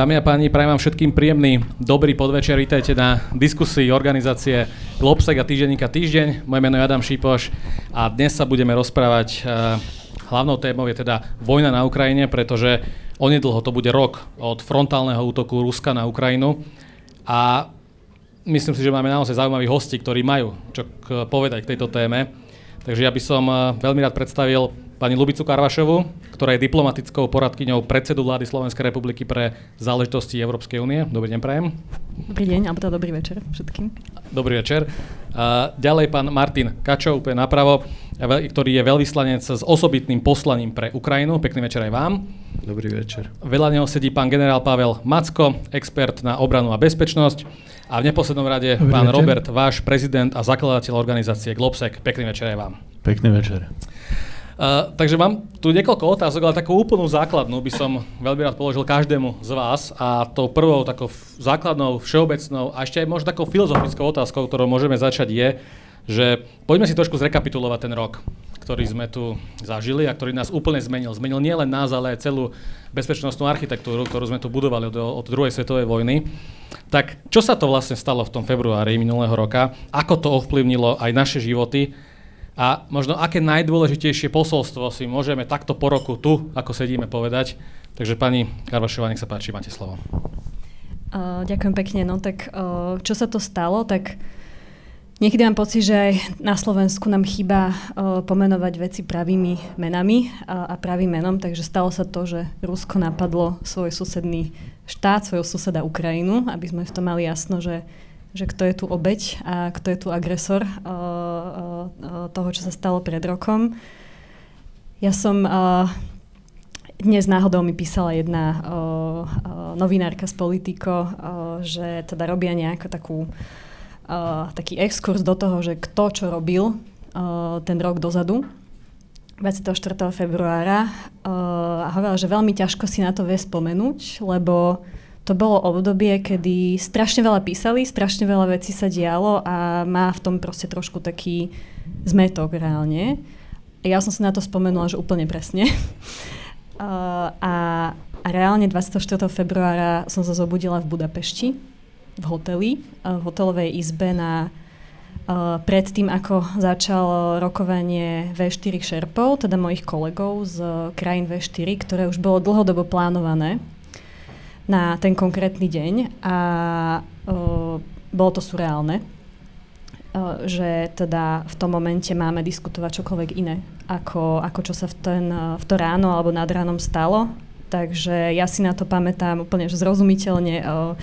Dámy a páni, prajem vám všetkým príjemný dobrý podvečer. Vítajte na diskusii organizácie Globsec a týždenníka Týždeň. Moje meno je Adam Šípoš a dnes sa budeme rozprávať. Eh, hlavnou témou je teda vojna na Ukrajine, pretože onedlho to bude rok od frontálneho útoku Ruska na Ukrajinu. A myslím si, že máme naozaj zaujímavých hostí, ktorí majú čo povedať k tejto téme. Takže ja by som eh, veľmi rád predstavil pani Lubicu Karvašovu, ktorá je diplomatickou poradkyňou predsedu vlády Slovenskej republiky pre záležitosti Európskej únie. Dobrý deň, prajem. Dobrý deň, alebo teda dobrý večer všetkým. Dobrý večer. A ďalej pán Martin Kačov, úplne napravo, ktorý je veľvyslanec s osobitným poslaním pre Ukrajinu. Pekný večer aj vám. Dobrý večer. Veľa neho sedí pán generál Pavel Macko, expert na obranu a bezpečnosť. A v neposlednom rade Dobrý pán večer. Robert, váš prezident a zakladateľ organizácie Globsec. Pekný večer aj vám. Pekný večer. Takže mám tu niekoľko otázok, ale takú úplnú základnú by som veľmi rád položil každému z vás. A tou prvou takou základnou, všeobecnou a ešte aj možno takou filozofickou otázkou, ktorou môžeme začať je, že poďme si trošku zrekapitulovať ten rok, ktorý sme tu zažili a ktorý nás úplne zmenil. Zmenil nielen nás, ale aj celú bezpečnostnú architektúru, ktorú sme tu budovali od, od druhej svetovej vojny. Tak čo sa to vlastne stalo v tom februári minulého roka? Ako to ovplyvnilo aj naše životy? A možno aké najdôležitejšie posolstvo si môžeme takto po roku tu, ako sedíme, povedať. Takže pani Karvašová, nech sa páči, máte slovo. Uh, ďakujem pekne. No tak uh, čo sa to stalo, tak niekedy mám pocit, že aj na Slovensku nám chýba uh, pomenovať veci pravými menami a pravým menom, takže stalo sa to, že Rusko napadlo svoj susedný štát, svojho suseda Ukrajinu, aby sme v tom mali jasno, že že kto je tu obeď a kto je tu agresor uh, uh, toho, čo sa stalo pred rokom. Ja som uh, dnes náhodou mi písala jedna uh, uh, novinárka z Politico, uh, že teda robia nejakú takú, uh, taký exkurs do toho, že kto čo robil uh, ten rok dozadu, 24. februára uh, a hovorila, že veľmi ťažko si na to vie spomenúť, lebo to bolo obdobie, kedy strašne veľa písali, strašne veľa vecí sa dialo a má v tom proste trošku taký zmetok reálne. Ja som si na to spomenula, že úplne presne. uh, a, a reálne 24. februára som sa zobudila v Budapešti, v hoteli, v hotelovej izbe na Uh, pred tým, ako začalo rokovanie V4 šerpov, teda mojich kolegov z krajín V4, ktoré už bolo dlhodobo plánované na ten konkrétny deň a uh, bolo to surreálne, uh, že teda v tom momente máme diskutovať čokoľvek iné, ako, ako čo sa v, ten, v to ráno alebo nad ránom stalo. Takže ja si na to pamätám úplne že zrozumiteľne. Uh,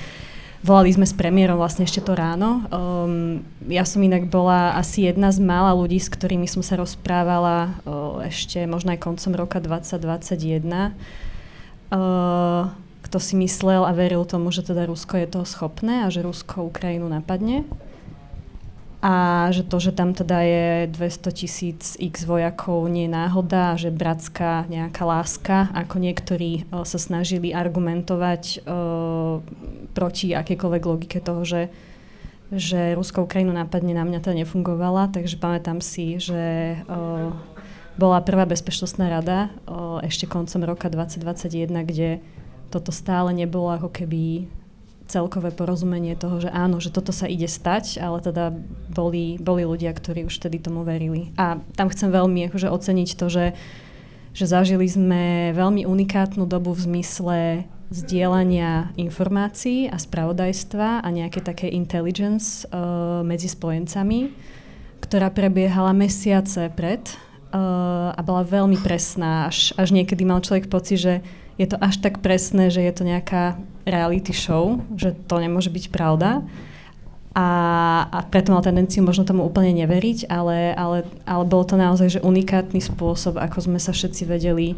volali sme s premiérom vlastne ešte to ráno. Um, ja som inak bola asi jedna z mála ľudí, s ktorými som sa rozprávala uh, ešte možno aj koncom roka 2021. Uh, kto si myslel a veril tomu, že teda Rusko je toho schopné a že Rusko Ukrajinu napadne. A že to, že tam teda je 200 tisíc x vojakov nie je náhoda, že bratská nejaká láska, ako niektorí o, sa snažili argumentovať o, proti akékoľvek logike toho, že, že Rusko Ukrajinu napadne, na mňa to nefungovala, takže pamätám si, že o, bola prvá bezpečnostná rada o, ešte koncom roka 2021, kde toto stále nebolo ako keby celkové porozumenie toho, že áno, že toto sa ide stať, ale teda boli, boli ľudia, ktorí už vtedy tomu verili. A tam chcem veľmi akože oceniť to, že, že zažili sme veľmi unikátnu dobu v zmysle zdieľania informácií a spravodajstva a nejaké také intelligence uh, medzi spojencami, ktorá prebiehala mesiace pred uh, a bola veľmi presná. Až, až niekedy mal človek pocit, že je to až tak presné, že je to nejaká reality show, že to nemôže byť pravda. A, a preto mal tendenciu možno tomu úplne neveriť, ale, ale, ale bol to naozaj že unikátny spôsob, ako sme sa všetci vedeli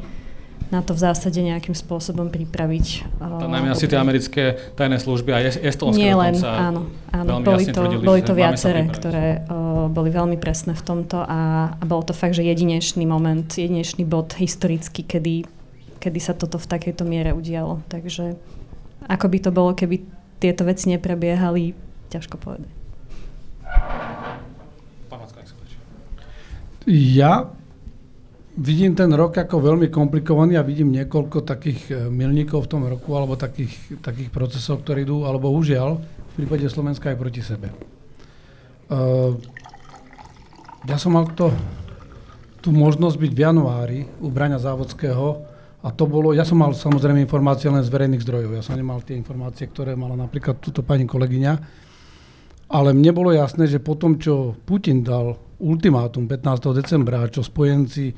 na to v zásade nejakým spôsobom pripraviť. To najmä asi tie americké tajné služby a Estonsko Nie len, áno. áno boli to, tvrdili, boli to viaceré, ktoré uh, boli veľmi presné v tomto a, a bol to fakt, že jedinečný moment, jedinečný bod historicky, kedy kedy sa toto v takejto miere udialo. Takže ako by to bolo, keby tieto veci neprebiehali, ťažko povedať. Ja vidím ten rok ako veľmi komplikovaný a vidím niekoľko takých e, milníkov v tom roku alebo takých, takých procesov, ktoré idú, alebo užiaľ, v prípade Slovenska aj proti sebe. Uh, ja som mal to, tú možnosť byť v januári u Braňa Závodského a to bolo, ja som mal samozrejme informácie len z verejných zdrojov, ja som nemal tie informácie, ktoré mala napríklad túto pani kolegyňa, ale mne bolo jasné, že po tom, čo Putin dal ultimátum 15. decembra, čo spojenci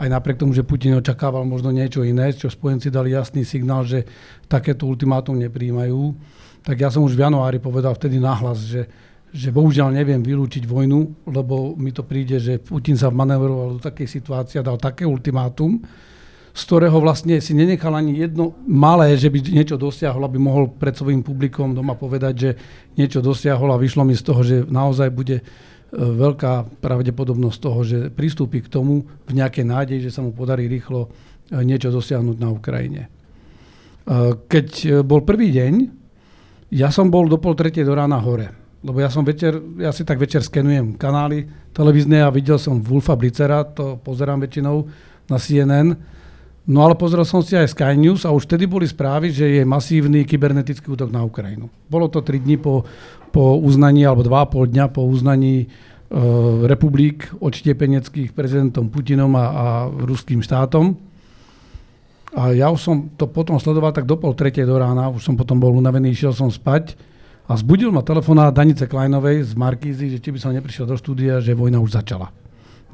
aj napriek tomu, že Putin očakával možno niečo iné, čo spojenci dali jasný signál, že takéto ultimátum nepríjmajú, tak ja som už v januári povedal vtedy nahlas, že, že bohužiaľ neviem vylúčiť vojnu, lebo mi to príde, že Putin sa manevroval do takej situácie a dal také ultimátum, z ktorého vlastne si nenechal ani jedno malé, že by niečo dosiahol, aby mohol pred svojím publikom doma povedať, že niečo dosiahol a vyšlo mi z toho, že naozaj bude veľká pravdepodobnosť toho, že pristúpi k tomu v nejakej nádeji, že sa mu podarí rýchlo e, niečo dosiahnuť na Ukrajine. E, keď e, bol prvý deň, ja som bol do pol tretej do rána hore. Lebo ja som večer, ja si tak večer skenujem kanály televízne a videl som Wolfa Blicera, to pozerám väčšinou na CNN. No ale pozrel som si aj Sky News a už vtedy boli správy, že je masívny kybernetický útok na Ukrajinu. Bolo to 3 dní po po uznaní, alebo 2,5 dňa po uznaní e, republik odštiepeneckých prezidentom Putinom a, a ruským štátom. A ja už som to potom sledoval tak do pol tretej do rána, už som potom bol unavený, išiel som spať a zbudil ma telefonát Danice Kleinovej z Markízy, že či by som neprišiel do štúdia, že vojna už začala.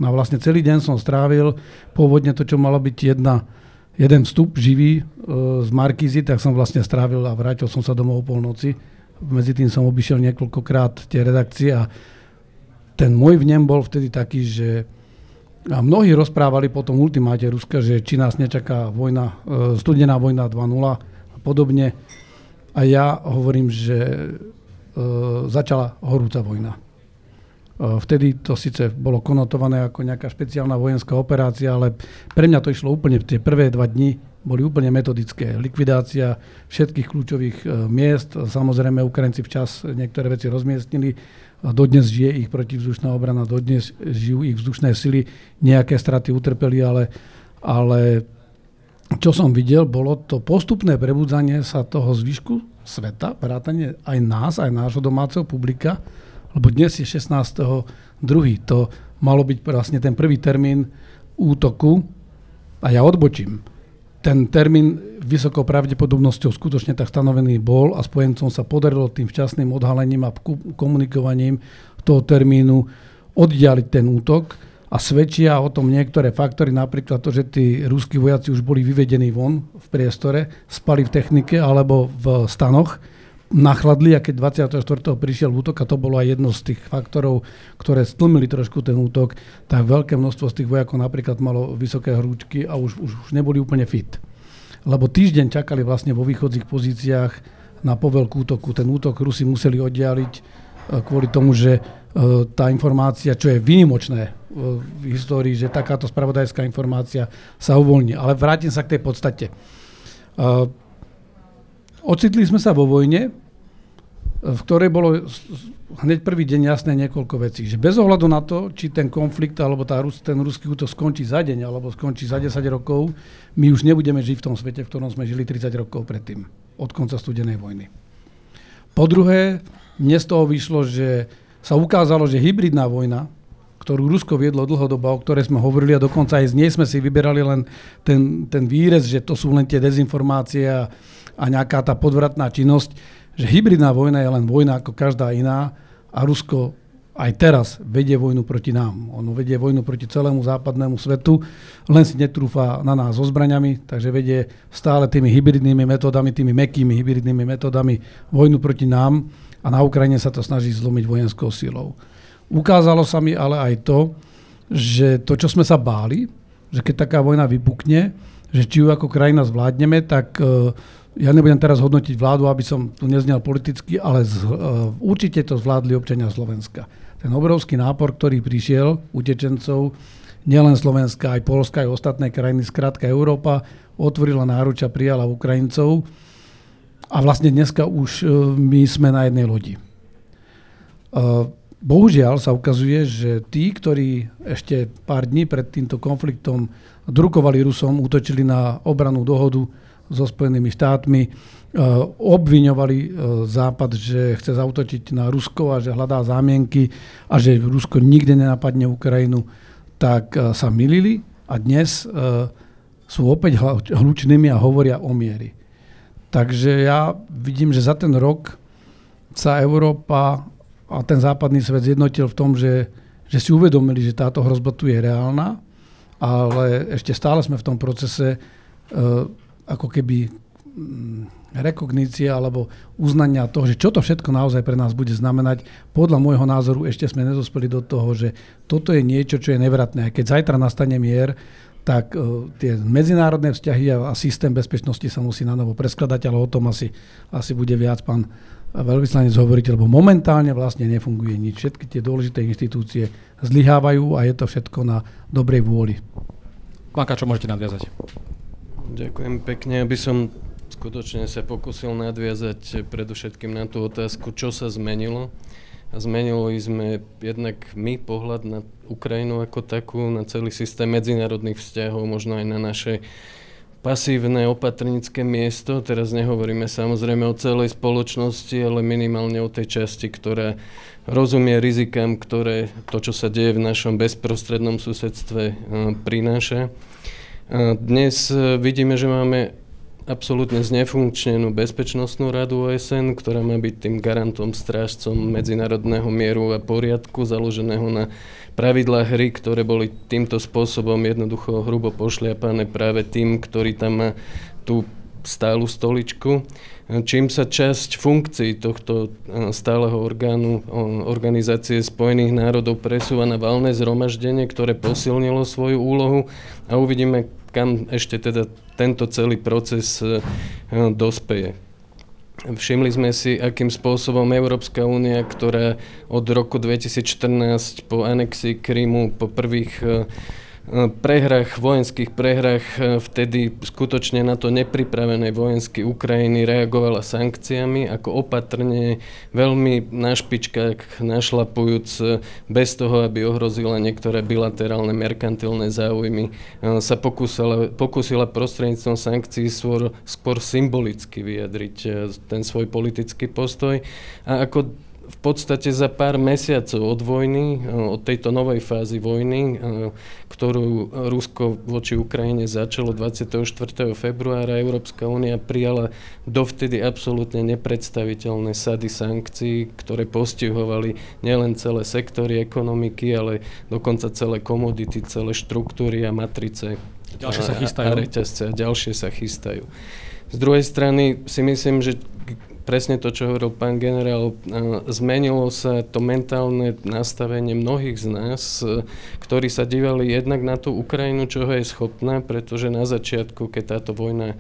No a vlastne celý deň som strávil, pôvodne to, čo malo byť jedna, jeden vstup živý e, z Markízy, tak som vlastne strávil a vrátil som sa domov o polnoci medzi tým som obišiel niekoľkokrát tie redakcie a ten môj vnem bol vtedy taký, že a mnohí rozprávali po tom ultimáte Ruska, že či nás nečaká vojna, e, studená vojna 2.0 a podobne. A ja hovorím, že e, začala horúca vojna. E, vtedy to síce bolo konotované ako nejaká špeciálna vojenská operácia, ale pre mňa to išlo úplne tie prvé dva dni boli úplne metodické. Likvidácia všetkých kľúčových e, miest, samozrejme Ukrajinci včas niektoré veci rozmiestnili, dodnes žije ich protivzdušná obrana, dodnes žijú ich vzdušné sily, nejaké straty utrpeli, ale, ale čo som videl, bolo to postupné prebudzanie sa toho zvyšku sveta, vrátanie aj nás, aj nášho domáceho publika, lebo dnes je 16.2. To malo byť vlastne ten prvý termín útoku a ja odbočím ten termín vysokou pravdepodobnosťou skutočne tak stanovený bol a spojencom sa podarilo tým včasným odhalením a komunikovaním toho termínu oddialiť ten útok a svedčia o tom niektoré faktory, napríklad to, že tí ruskí vojaci už boli vyvedení von v priestore, spali v technike alebo v stanoch, nachladli a keď 24. prišiel útok, a to bolo aj jedno z tých faktorov, ktoré stlmili trošku ten útok, tak veľké množstvo z tých vojakov napríklad malo vysoké hrúčky a už, už, už neboli úplne fit. Lebo týždeň čakali vlastne vo východzích pozíciách na povelkú útoku. Ten útok Rusi museli oddialiť e, kvôli tomu, že e, tá informácia, čo je výnimočné e, v histórii, že takáto spravodajská informácia sa uvoľní. Ale vrátim sa k tej podstate Ocitli sme sa vo vojne, v ktorej bolo hneď prvý deň jasné niekoľko vecí. Že bez ohľadu na to, či ten konflikt alebo tá, ten ruský útok skončí za deň alebo skončí za 10 rokov, my už nebudeme žiť v tom svete, v ktorom sme žili 30 rokov predtým, od konca studenej vojny. Po druhé, mne z toho vyšlo, že sa ukázalo, že hybridná vojna, ktorú Rusko viedlo dlhodobo, o ktorej sme hovorili a dokonca aj z nej sme si vyberali len ten, ten výrez, že to sú len tie dezinformácie a, a nejaká tá podvratná činnosť, že hybridná vojna je len vojna ako každá iná a Rusko aj teraz vedie vojnu proti nám. Ono vedie vojnu proti celému západnému svetu, len si netrúfa na nás so zbraňami, takže vedie stále tými hybridnými metódami, tými mekými hybridnými metódami vojnu proti nám a na Ukrajine sa to snaží zlomiť vojenskou silou. Ukázalo sa mi ale aj to, že to, čo sme sa báli, že keď taká vojna vypukne, že či ju ako krajina zvládneme, tak uh, ja nebudem teraz hodnotiť vládu, aby som tu neznel politicky, ale z, uh, určite to zvládli občania Slovenska. Ten obrovský nápor, ktorý prišiel utečencov, nielen Slovenska, aj Polska, aj ostatné krajiny, skrátka Európa, otvorila náruča, prijala Ukrajincov a vlastne dneska už uh, my sme na jednej lodi. Uh, bohužiaľ sa ukazuje, že tí, ktorí ešte pár dní pred týmto konfliktom drukovali Rusom, útočili na obranú dohodu so Spojenými štátmi, e, obviňovali e, Západ, že chce zautočiť na Rusko a že hľadá zámienky a že Rusko nikdy nenapadne Ukrajinu, tak e, sa milili a dnes sú opäť hlučnými a hovoria o miery. Takže ja vidím, že za ten rok sa Európa a ten západný svet zjednotil v tom, že, že si uvedomili, že táto hrozba tu je reálna, ale ešte stále sme v tom procese ako keby mm, rekognícia alebo uznania toho, že čo to všetko naozaj pre nás bude znamenať. Podľa môjho názoru ešte sme nezospeli do toho, že toto je niečo, čo je nevratné. A keď zajtra nastane mier, tak uh, tie medzinárodné vzťahy a, systém bezpečnosti sa musí na novo preskladať, ale o tom asi, asi bude viac pán veľvyslanec hovoriť, lebo momentálne vlastne nefunguje nič. Všetky tie dôležité inštitúcie zlyhávajú a je to všetko na dobrej vôli. Pánka, čo môžete nadviazať? Ďakujem pekne, aby som skutočne sa pokusil nadviazať predovšetkým na tú otázku, čo sa zmenilo. A zmenilo sme jednak my pohľad na Ukrajinu ako takú, na celý systém medzinárodných vzťahov, možno aj na naše pasívne opatrnícke miesto. Teraz nehovoríme samozrejme o celej spoločnosti, ale minimálne o tej časti, ktorá rozumie rizikám, ktoré to, čo sa deje v našom bezprostrednom susedstve, eh, Dnes e, vidíme, že máme absolútne znefunkčnenú bezpečnostnú radu OSN, ktorá má byť tým garantom, strážcom medzinárodného mieru a poriadku, založeného na pravidlách hry, ktoré boli týmto spôsobom jednoducho hrubo pošliapané práve tým, ktorý tam má tú stálu stoličku čím sa časť funkcií tohto e, stáleho orgánu Organizácie spojených národov presúva na valné zhromaždenie, ktoré posilnilo svoju úlohu a uvidíme, kam ešte teda tento celý proces e, dospeje. Všimli sme si, akým spôsobom Európska únia, ktorá od roku 2014 po anexii Krymu, po prvých e, prehrách, vojenských prehrách e, vtedy skutočne na to nepripravenej vojensky Ukrajiny reagovala sankciami, ako opatrne, veľmi na špičkách, našlapujúc e, bez toho, aby ohrozila niektoré bilaterálne merkantilné záujmy, e, sa pokúsila, pokúsila prostredníctvom sankcií skôr, skôr symbolicky vyjadriť ten svoj politický postoj. A ako v podstate za pár mesiacov od vojny, eh, od tejto novej fázy vojny, eh, ktorú Rusko voči Ukrajine začalo 24. februára, Európska únia prijala dovtedy absolútne nepredstaviteľné sady sankcií, ktoré postihovali nielen celé sektory ekonomiky, ale dokonca celé komodity, celé štruktúry a matrice. Ďalšie sa chystajú. A reťazce a ďalšie sa chystajú. Z druhej strany si myslím, že presne to, čo hovoril pán generál, zmenilo sa to mentálne nastavenie mnohých z nás, e, ktorí sa dívali jednak na tú Ukrajinu, čoho je schopná, pretože na začiatku, keď táto vojna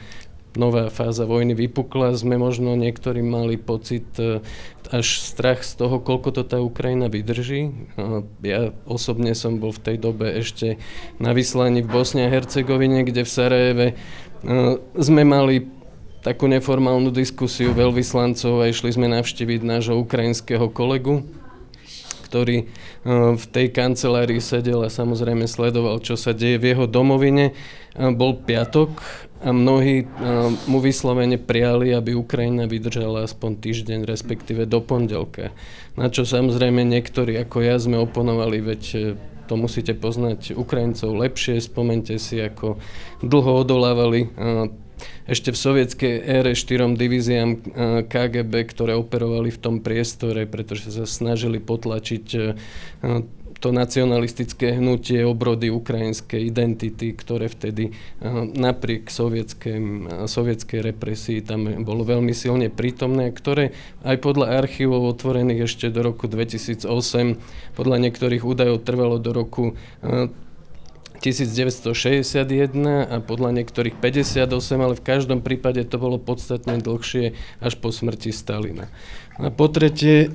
nová fáza vojny vypukla, sme možno niektorí mali pocit e, až strach z toho, koľko to tá Ukrajina vydrží. Ja osobne som bol v tej dobe ešte na vyslaní v Bosne a Hercegovine, kde v Sarajeve e, sme mali takú neformálnu diskusiu veľvyslancov a išli sme navštíviť nášho ukrajinského kolegu, ktorý e, v tej kancelárii sedel a samozrejme sledoval, čo sa deje v jeho domovine. E, bol piatok a mnohí e, mu vyslovene prijali, aby Ukrajina vydržala aspoň týždeň, respektíve do pondelka. Na čo samozrejme niektorí ako ja sme oponovali, veď to musíte poznať Ukrajincov lepšie, spomente si, ako dlho odolávali ešte v sovietskej ére štyrom divíziám eh, KGB, ktoré operovali v tom priestore, pretože sa snažili potlačiť eh, to nacionalistické hnutie obrody ukrajinskej identity, ktoré vtedy eh, napriek sovietskej represii tam bolo veľmi silne prítomné, ktoré aj podľa archívov otvorených ešte do roku 2008, podľa niektorých údajov trvalo do roku 1961 a podľa niektorých 58, ale v každom prípade to bolo podstatne dlhšie až po smrti Stalina. A po tretie,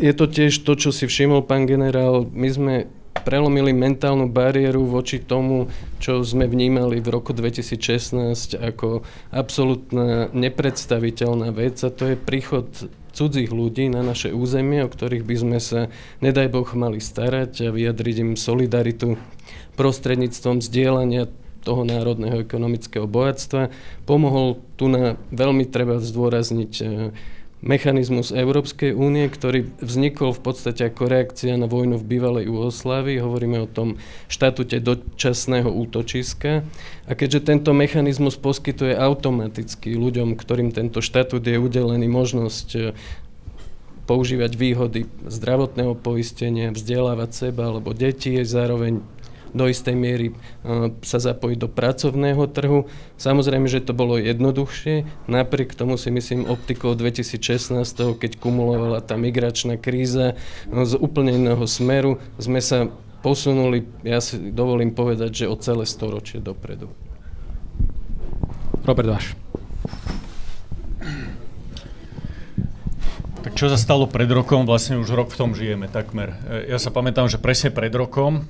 je to tiež to, čo si všimol pán generál, my sme prelomili mentálnu bariéru voči tomu, čo sme vnímali v roku 2016 ako absolútna nepredstaviteľná vec a to je príchod cudzích ľudí na naše územie, o ktorých by sme sa, nedaj Boh, mali starať a vyjadriť im solidaritu prostredníctvom zdieľania toho národného ekonomického bohatstva. Pomohol tu na veľmi treba zdôrazniť e, mechanizmus Európskej únie, ktorý vznikol v podstate ako reakcia na vojnu v bývalej Juhoslávii. Hovoríme o tom štatute dočasného útočiska. A keďže tento mechanizmus poskytuje automaticky ľuďom, ktorým tento štatút je udelený možnosť e, používať výhody zdravotného poistenia, vzdelávať seba alebo deti, zároveň do istej miery e, sa zapojiť do pracovného trhu. Samozrejme, že to bolo jednoduchšie, napriek tomu si myslím optikou 2016, keď kumulovala tá migračná kríza e, z úplne iného smeru, sme sa posunuli, ja si dovolím povedať, že o celé storočie dopredu. Robert Váš. Tak čo sa stalo pred rokom? Vlastne už rok v tom žijeme takmer. E, ja sa pamätám, že presne pred rokom,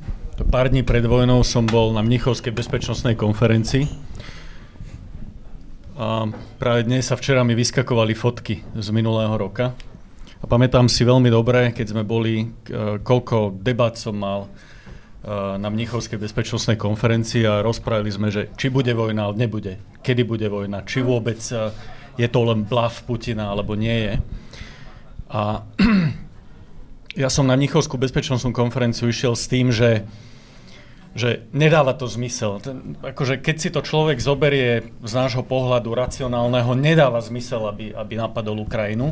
pár dní pred vojnou, som bol na Mnichovskej bezpečnostnej konferencii. A práve dnes sa včera mi vyskakovali fotky z minulého roka. A pamätám si veľmi dobre, keď sme boli, e, koľko debat som mal e, na Mnichovskej bezpečnostnej konferencii a rozprávali sme, že či bude vojna, alebo nebude, kedy bude vojna, či vôbec je to len blav Putina, alebo nie je. A ja som na Mnichovskú bezpečnostnú konferenciu išiel s tým, že, že nedáva to zmysel. Ten, akože keď si to človek zoberie z nášho pohľadu racionálneho, nedáva zmysel, aby, aby napadol Ukrajinu.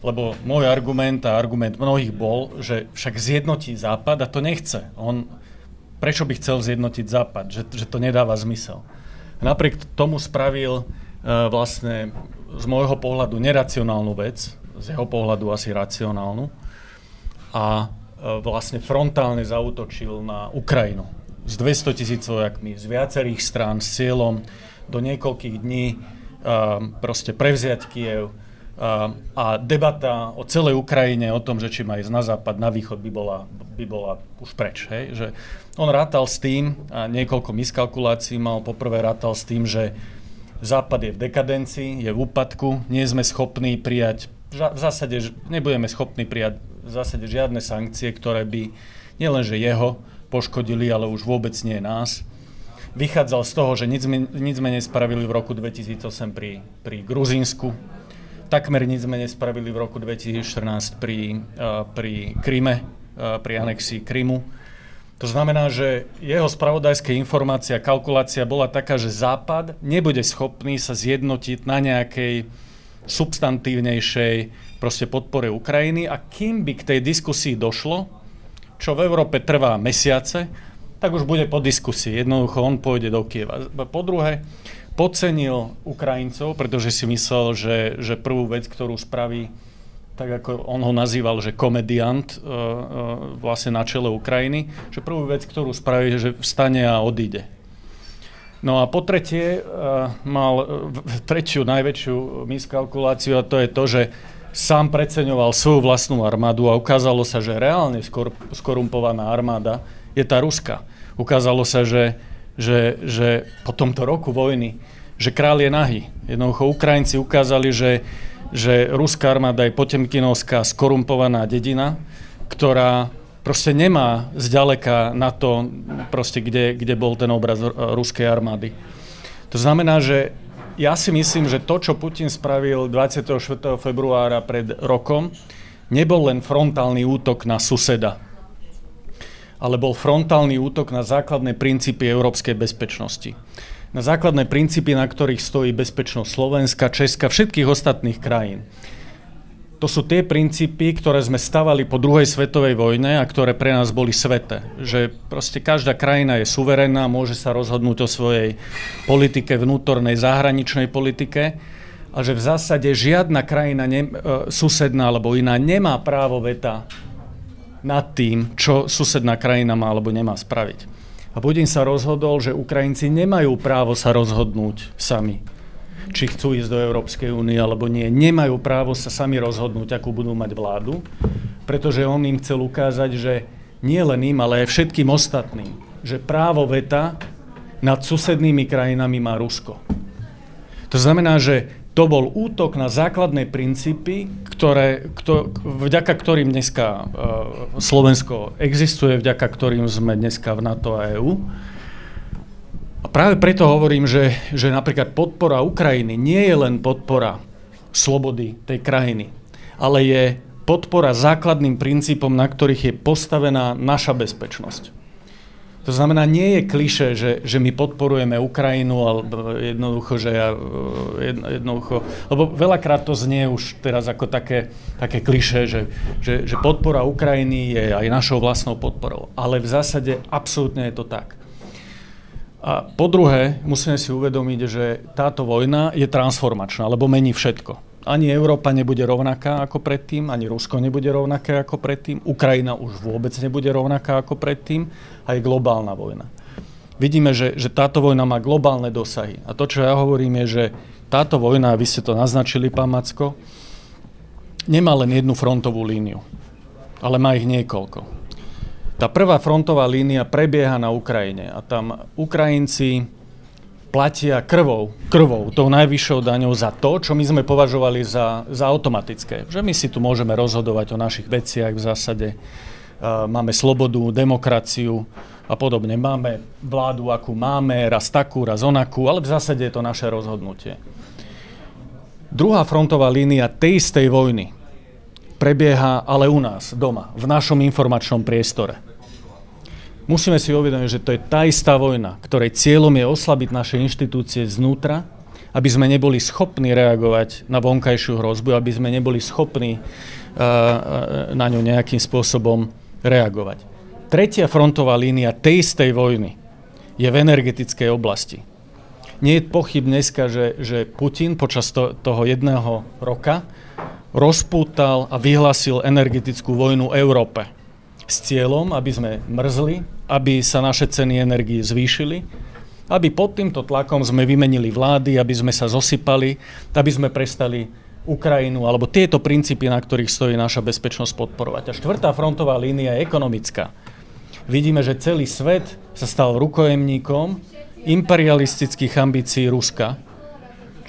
Lebo môj argument a argument mnohých bol, že však zjednotí Západ a to nechce. On, prečo by chcel zjednotiť Západ? Že, že to nedáva zmysel. Napriek tomu spravil uh, vlastne z môjho pohľadu neracionálnu vec, z jeho pohľadu asi racionálnu. A e, vlastne frontálne zautočil na Ukrajinu s 200 tisíc vojakmi z viacerých strán s cieľom do niekoľkých dní e, proste prevziať Kiev. E, a debata o celej Ukrajine, o tom, že či má ísť na západ, na východ, by bola, by bola už preč. Hej? Že on rátal s tým, a niekoľko miskalkulácií mal, poprvé rátal s tým, že Západ je v dekadencii, je v úpadku, nie sme schopní prijať v zásade nebudeme schopní prijať v zásade žiadne sankcie, ktoré by nielenže jeho poškodili, ale už vôbec nie nás. Vychádzal z toho, že nic, nic sme nespravili v roku 2008 pri, pri Gruzínsku, takmer nic sme nespravili v roku 2014 pri, uh, pri Kryme, uh, pri anexii Krymu. To znamená, že jeho spravodajské informácia kalkulácia bola taká, že Západ nebude schopný sa zjednotiť na nejakej substantívnejšej proste podpore Ukrajiny a kým by k tej diskusii došlo, čo v Európe trvá mesiace, tak už bude po diskusii. Jednoducho on pôjde do Kieva. Po druhé, podcenil Ukrajincov, pretože si myslel, že, že prvú vec, ktorú spraví, tak ako on ho nazýval, že komediant uh, uh, vlastne na čele Ukrajiny, že prvú vec, ktorú spraví, že vstane a odíde. No a po tretie uh, mal tretiu najväčšiu miskalkuláciu a to je to, že sám preceňoval svoju vlastnú armádu a ukázalo sa, že reálne skor, skorumpovaná armáda je tá ruská. Ukázalo sa, že, že, že po tomto roku vojny, že král je nahý. Jednoducho Ukrajinci ukázali, že, že ruská armáda je potemkinovská skorumpovaná dedina, ktorá proste nemá zďaleka na to, proste kde, kde bol ten obraz ruskej armády. To znamená, že ja si myslím, že to, čo Putin spravil 24. februára pred rokom, nebol len frontálny útok na suseda, ale bol frontálny útok na základné princípy európskej bezpečnosti. Na základné princípy, na ktorých stojí bezpečnosť Slovenska, Česka, všetkých ostatných krajín. To sú tie princípy, ktoré sme stavali po druhej svetovej vojne a ktoré pre nás boli svete. Že proste každá krajina je suverénna, môže sa rozhodnúť o svojej politike, vnútornej, zahraničnej politike a že v zásade žiadna krajina ne, e, susedná alebo iná nemá právo veta nad tým, čo susedná krajina má alebo nemá spraviť. A Putin sa rozhodol, že Ukrajinci nemajú právo sa rozhodnúť sami či chcú ísť do Európskej únie alebo nie. Nemajú právo sa sami rozhodnúť, akú budú mať vládu, pretože on im chcel ukázať, že nie len im, ale aj všetkým ostatným, že právo veta nad susednými krajinami má Rusko. To znamená, že to bol útok na základné princípy, ktoré, kto, vďaka ktorým dneska uh, Slovensko existuje, vďaka ktorým sme dneska v NATO a EU. A práve preto hovorím, že, že napríklad podpora Ukrajiny nie je len podpora slobody tej krajiny, ale je podpora základným princípom, na ktorých je postavená naša bezpečnosť. To znamená, nie je kliše, že, že my podporujeme Ukrajinu, alebo jednoducho, že ja, jednoducho, lebo veľakrát to znie už teraz ako také, také kliše, že, že, že podpora Ukrajiny je aj našou vlastnou podporou. Ale v zásade absolútne je to tak. A po druhé, musíme si uvedomiť, že táto vojna je transformačná, lebo mení všetko. Ani Európa nebude rovnaká ako predtým, ani Rusko nebude rovnaké ako predtým, Ukrajina už vôbec nebude rovnaká ako predtým a je globálna vojna. Vidíme, že, že táto vojna má globálne dosahy. A to, čo ja hovorím, je, že táto vojna, vy ste to naznačili, pán Macko, nemá len jednu frontovú líniu, ale má ich niekoľko. Tá prvá frontová línia prebieha na Ukrajine a tam Ukrajinci platia krvou, krvou, tou najvyššou daňou za to, čo my sme považovali za, za automatické. Že my si tu môžeme rozhodovať o našich veciach v zásade. Uh, máme slobodu, demokraciu a podobne. Máme vládu, akú máme, raz takú, raz onakú, ale v zásade je to naše rozhodnutie. Druhá frontová línia tej istej vojny prebieha ale u nás, doma, v našom informačnom priestore musíme si uvedomiť, že to je tá istá vojna, ktorej cieľom je oslabiť naše inštitúcie znútra, aby sme neboli schopní reagovať na vonkajšiu hrozbu, aby sme neboli schopní uh, na ňu nejakým spôsobom reagovať. Tretia frontová línia tej istej vojny je v energetickej oblasti. Nie je pochyb dneska, že, že Putin počas to, toho jedného roka rozpútal a vyhlasil energetickú vojnu Európe s cieľom, aby sme mrzli, aby sa naše ceny energii zvýšili, aby pod týmto tlakom sme vymenili vlády, aby sme sa zosypali, aby sme prestali Ukrajinu, alebo tieto princípy, na ktorých stojí naša bezpečnosť podporovať. A štvrtá frontová línia je ekonomická. Vidíme, že celý svet sa stal rukojemníkom imperialistických ambícií Ruska.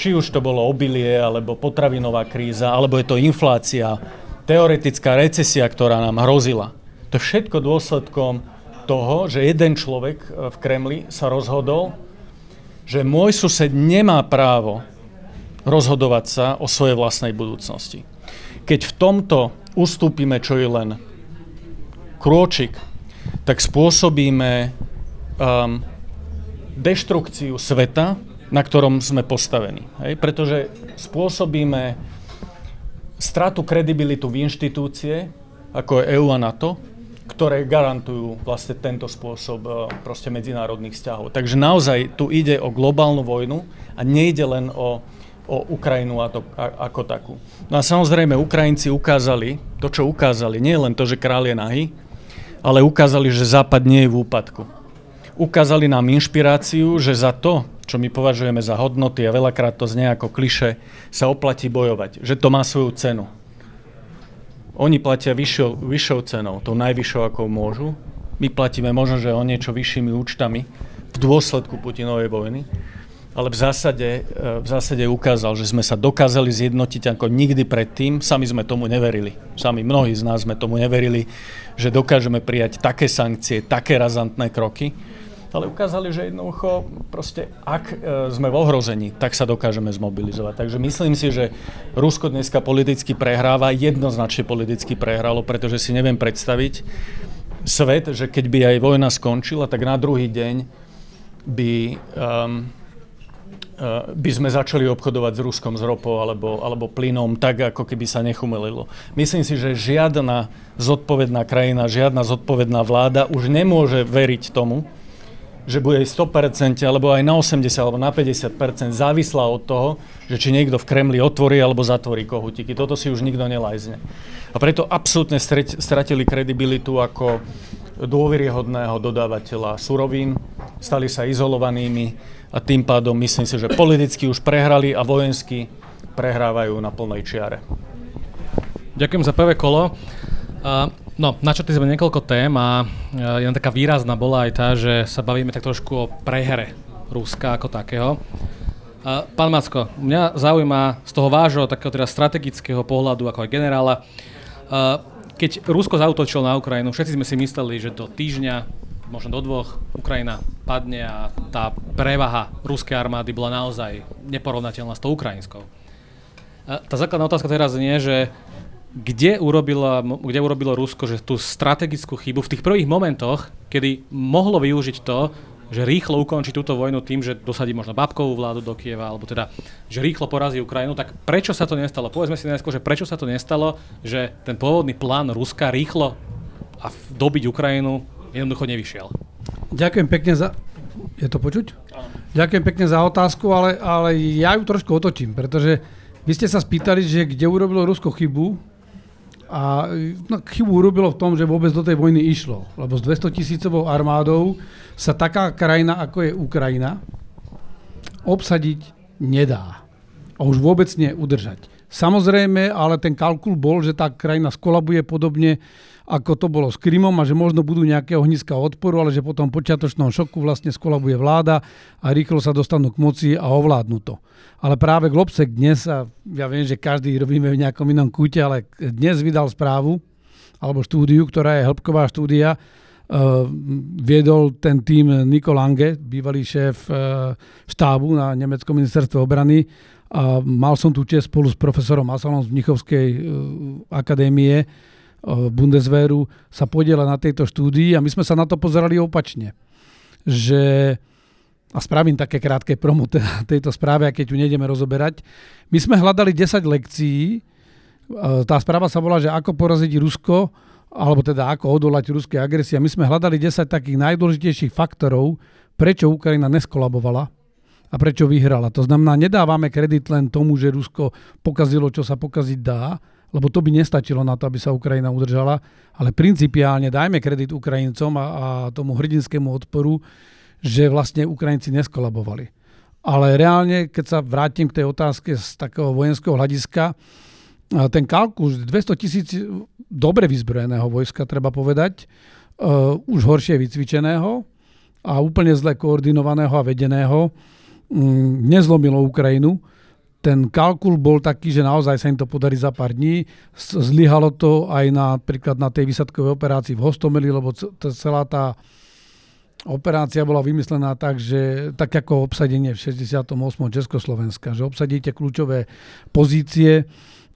Či už to bolo obilie, alebo potravinová kríza, alebo je to inflácia, teoretická recesia, ktorá nám hrozila. To je všetko dôsledkom toho, že jeden človek e, v Kremli sa rozhodol, že môj sused nemá právo rozhodovať sa o svojej vlastnej budúcnosti. Keď v tomto ustúpime čo je len krôčik, tak spôsobíme um, deštrukciu sveta, na ktorom sme postavení. Hej? Pretože spôsobíme stratu kredibilitu v inštitúcie, ako je EU a NATO, ktoré garantujú vlastne tento spôsob e, proste medzinárodných vzťahov. Takže naozaj tu ide o globálnu vojnu a nejde len o, o Ukrajinu a to, a, ako takú. No a samozrejme Ukrajinci ukázali, to čo ukázali, nie len to, že král je nahý, ale ukázali, že Západ nie je v úpadku. Ukázali nám inšpiráciu, že za to, čo my považujeme za hodnoty a veľakrát to znie ako kliše, sa oplatí bojovať, že to má svoju cenu oni platia vyššou, vyššou cenou, tou najvyššou, ako môžu. My platíme možno, že o niečo vyššími účtami v dôsledku Putinovej vojny. Ale v zásade, e, v zásade ukázal, že sme sa dokázali zjednotiť ako nikdy predtým. Sami sme tomu neverili. Sami mnohí z nás sme tomu neverili, že dokážeme prijať také sankcie, také razantné kroky ale ukázali, že jednoducho proste, ak e, sme v ohrození, tak sa dokážeme zmobilizovať. Takže myslím si, že Rusko dneska politicky prehráva, jednoznačne politicky prehralo, pretože si neviem predstaviť svet, že keď by aj vojna skončila, tak na druhý deň by, um, by sme začali obchodovať s Ruskom, s ropou alebo, alebo plynom, tak ako keby sa nechumelilo. Myslím si, že žiadna zodpovedná krajina, žiadna zodpovedná vláda už nemôže veriť tomu, že bude 100% alebo aj na 80 alebo na 50% závislá od toho, že či niekto v Kremli otvorí alebo zatvorí kohutiky. Toto si už nikto nelajzne. A preto absolútne stratili kredibilitu ako dôveryhodného dodávateľa surovín, stali sa izolovanými a tým pádom myslím si, že politicky už prehrali a vojensky prehrávajú na plnej čiare. Ďakujem za prvé kolo. No, načrtli sme niekoľko tém a jedna taká výrazná bola aj tá, že sa bavíme tak trošku o prehre Ruska ako takého. Pán Macko, mňa zaujíma z toho vášho takého teda strategického pohľadu ako aj generála, keď Rusko zautočilo na Ukrajinu, všetci sme si mysleli, že do týždňa, možno do dvoch, Ukrajina padne a tá prevaha ruskej armády bola naozaj neporovnateľná s tou ukrajinskou. Tá základná otázka teraz nie, že kde urobilo, kde urobilo Rusko že tú strategickú chybu v tých prvých momentoch, kedy mohlo využiť to, že rýchlo ukončí túto vojnu tým, že dosadí možno babkovú vládu do Kieva, alebo teda, že rýchlo porazí Ukrajinu, tak prečo sa to nestalo? Povedzme si najskôr, že prečo sa to nestalo, že ten pôvodný plán Ruska rýchlo a dobiť Ukrajinu jednoducho nevyšiel. Ďakujem pekne za... Je to počuť? Áno. Ďakujem pekne za otázku, ale, ale ja ju trošku otočím, pretože vy ste sa spýtali, že kde urobilo Rusko chybu a no, chybu urobilo v tom, že vôbec do tej vojny išlo. Lebo s 200 tisícovou armádou sa taká krajina, ako je Ukrajina, obsadiť nedá. A už vôbec nie udržať. Samozrejme, ale ten kalkul bol, že tá krajina skolabuje podobne, ako to bolo s Krymom a že možno budú nejaké ohniska odporu, ale že potom po počiatočnom šoku vlastne skolabuje vláda a rýchlo sa dostanú k moci a ovládnu to. Ale práve Globsek dnes, a ja viem, že každý robíme v nejakom inom kúte, ale dnes vydal správu, alebo štúdiu, ktorá je hĺbková štúdia, Uh, viedol ten tým Niko Lange, bývalý šéf uh, štábu na Nemeckom ministerstve obrany. A mal som tu čest spolu s profesorom Asalom z Mnichovskej uh, akadémie Bundeswehru sa podiela na tejto štúdii a my sme sa na to pozerali opačne. Že, a spravím také krátke promo tejto správe, a keď ju nejdeme rozoberať. My sme hľadali 10 lekcií, tá správa sa volá, že ako poraziť Rusko, alebo teda ako odolať ruskej agresie. My sme hľadali 10 takých najdôležitejších faktorov, prečo Ukrajina neskolabovala a prečo vyhrala. To znamená, nedávame kredit len tomu, že Rusko pokazilo, čo sa pokaziť dá, lebo to by nestačilo na to, aby sa Ukrajina udržala, ale principiálne dajme kredit Ukrajincom a, a tomu hrdinskému odporu, že vlastne Ukrajinci neskolabovali. Ale reálne, keď sa vrátim k tej otázke z takého vojenského hľadiska, ten kalkul 200 tisíc dobre vyzbrojeného vojska, treba povedať, uh, už horšie vycvičeného a úplne zle koordinovaného a vedeného, um, nezlomilo Ukrajinu. Ten kalkul bol taký, že naozaj sa im to podarí za pár dní. Zlyhalo to aj napríklad na tej výsadkovej operácii v Hostomeli, lebo celá tá operácia bola vymyslená tak, že tak ako obsadenie v 68. Československa, že obsadíte kľúčové pozície,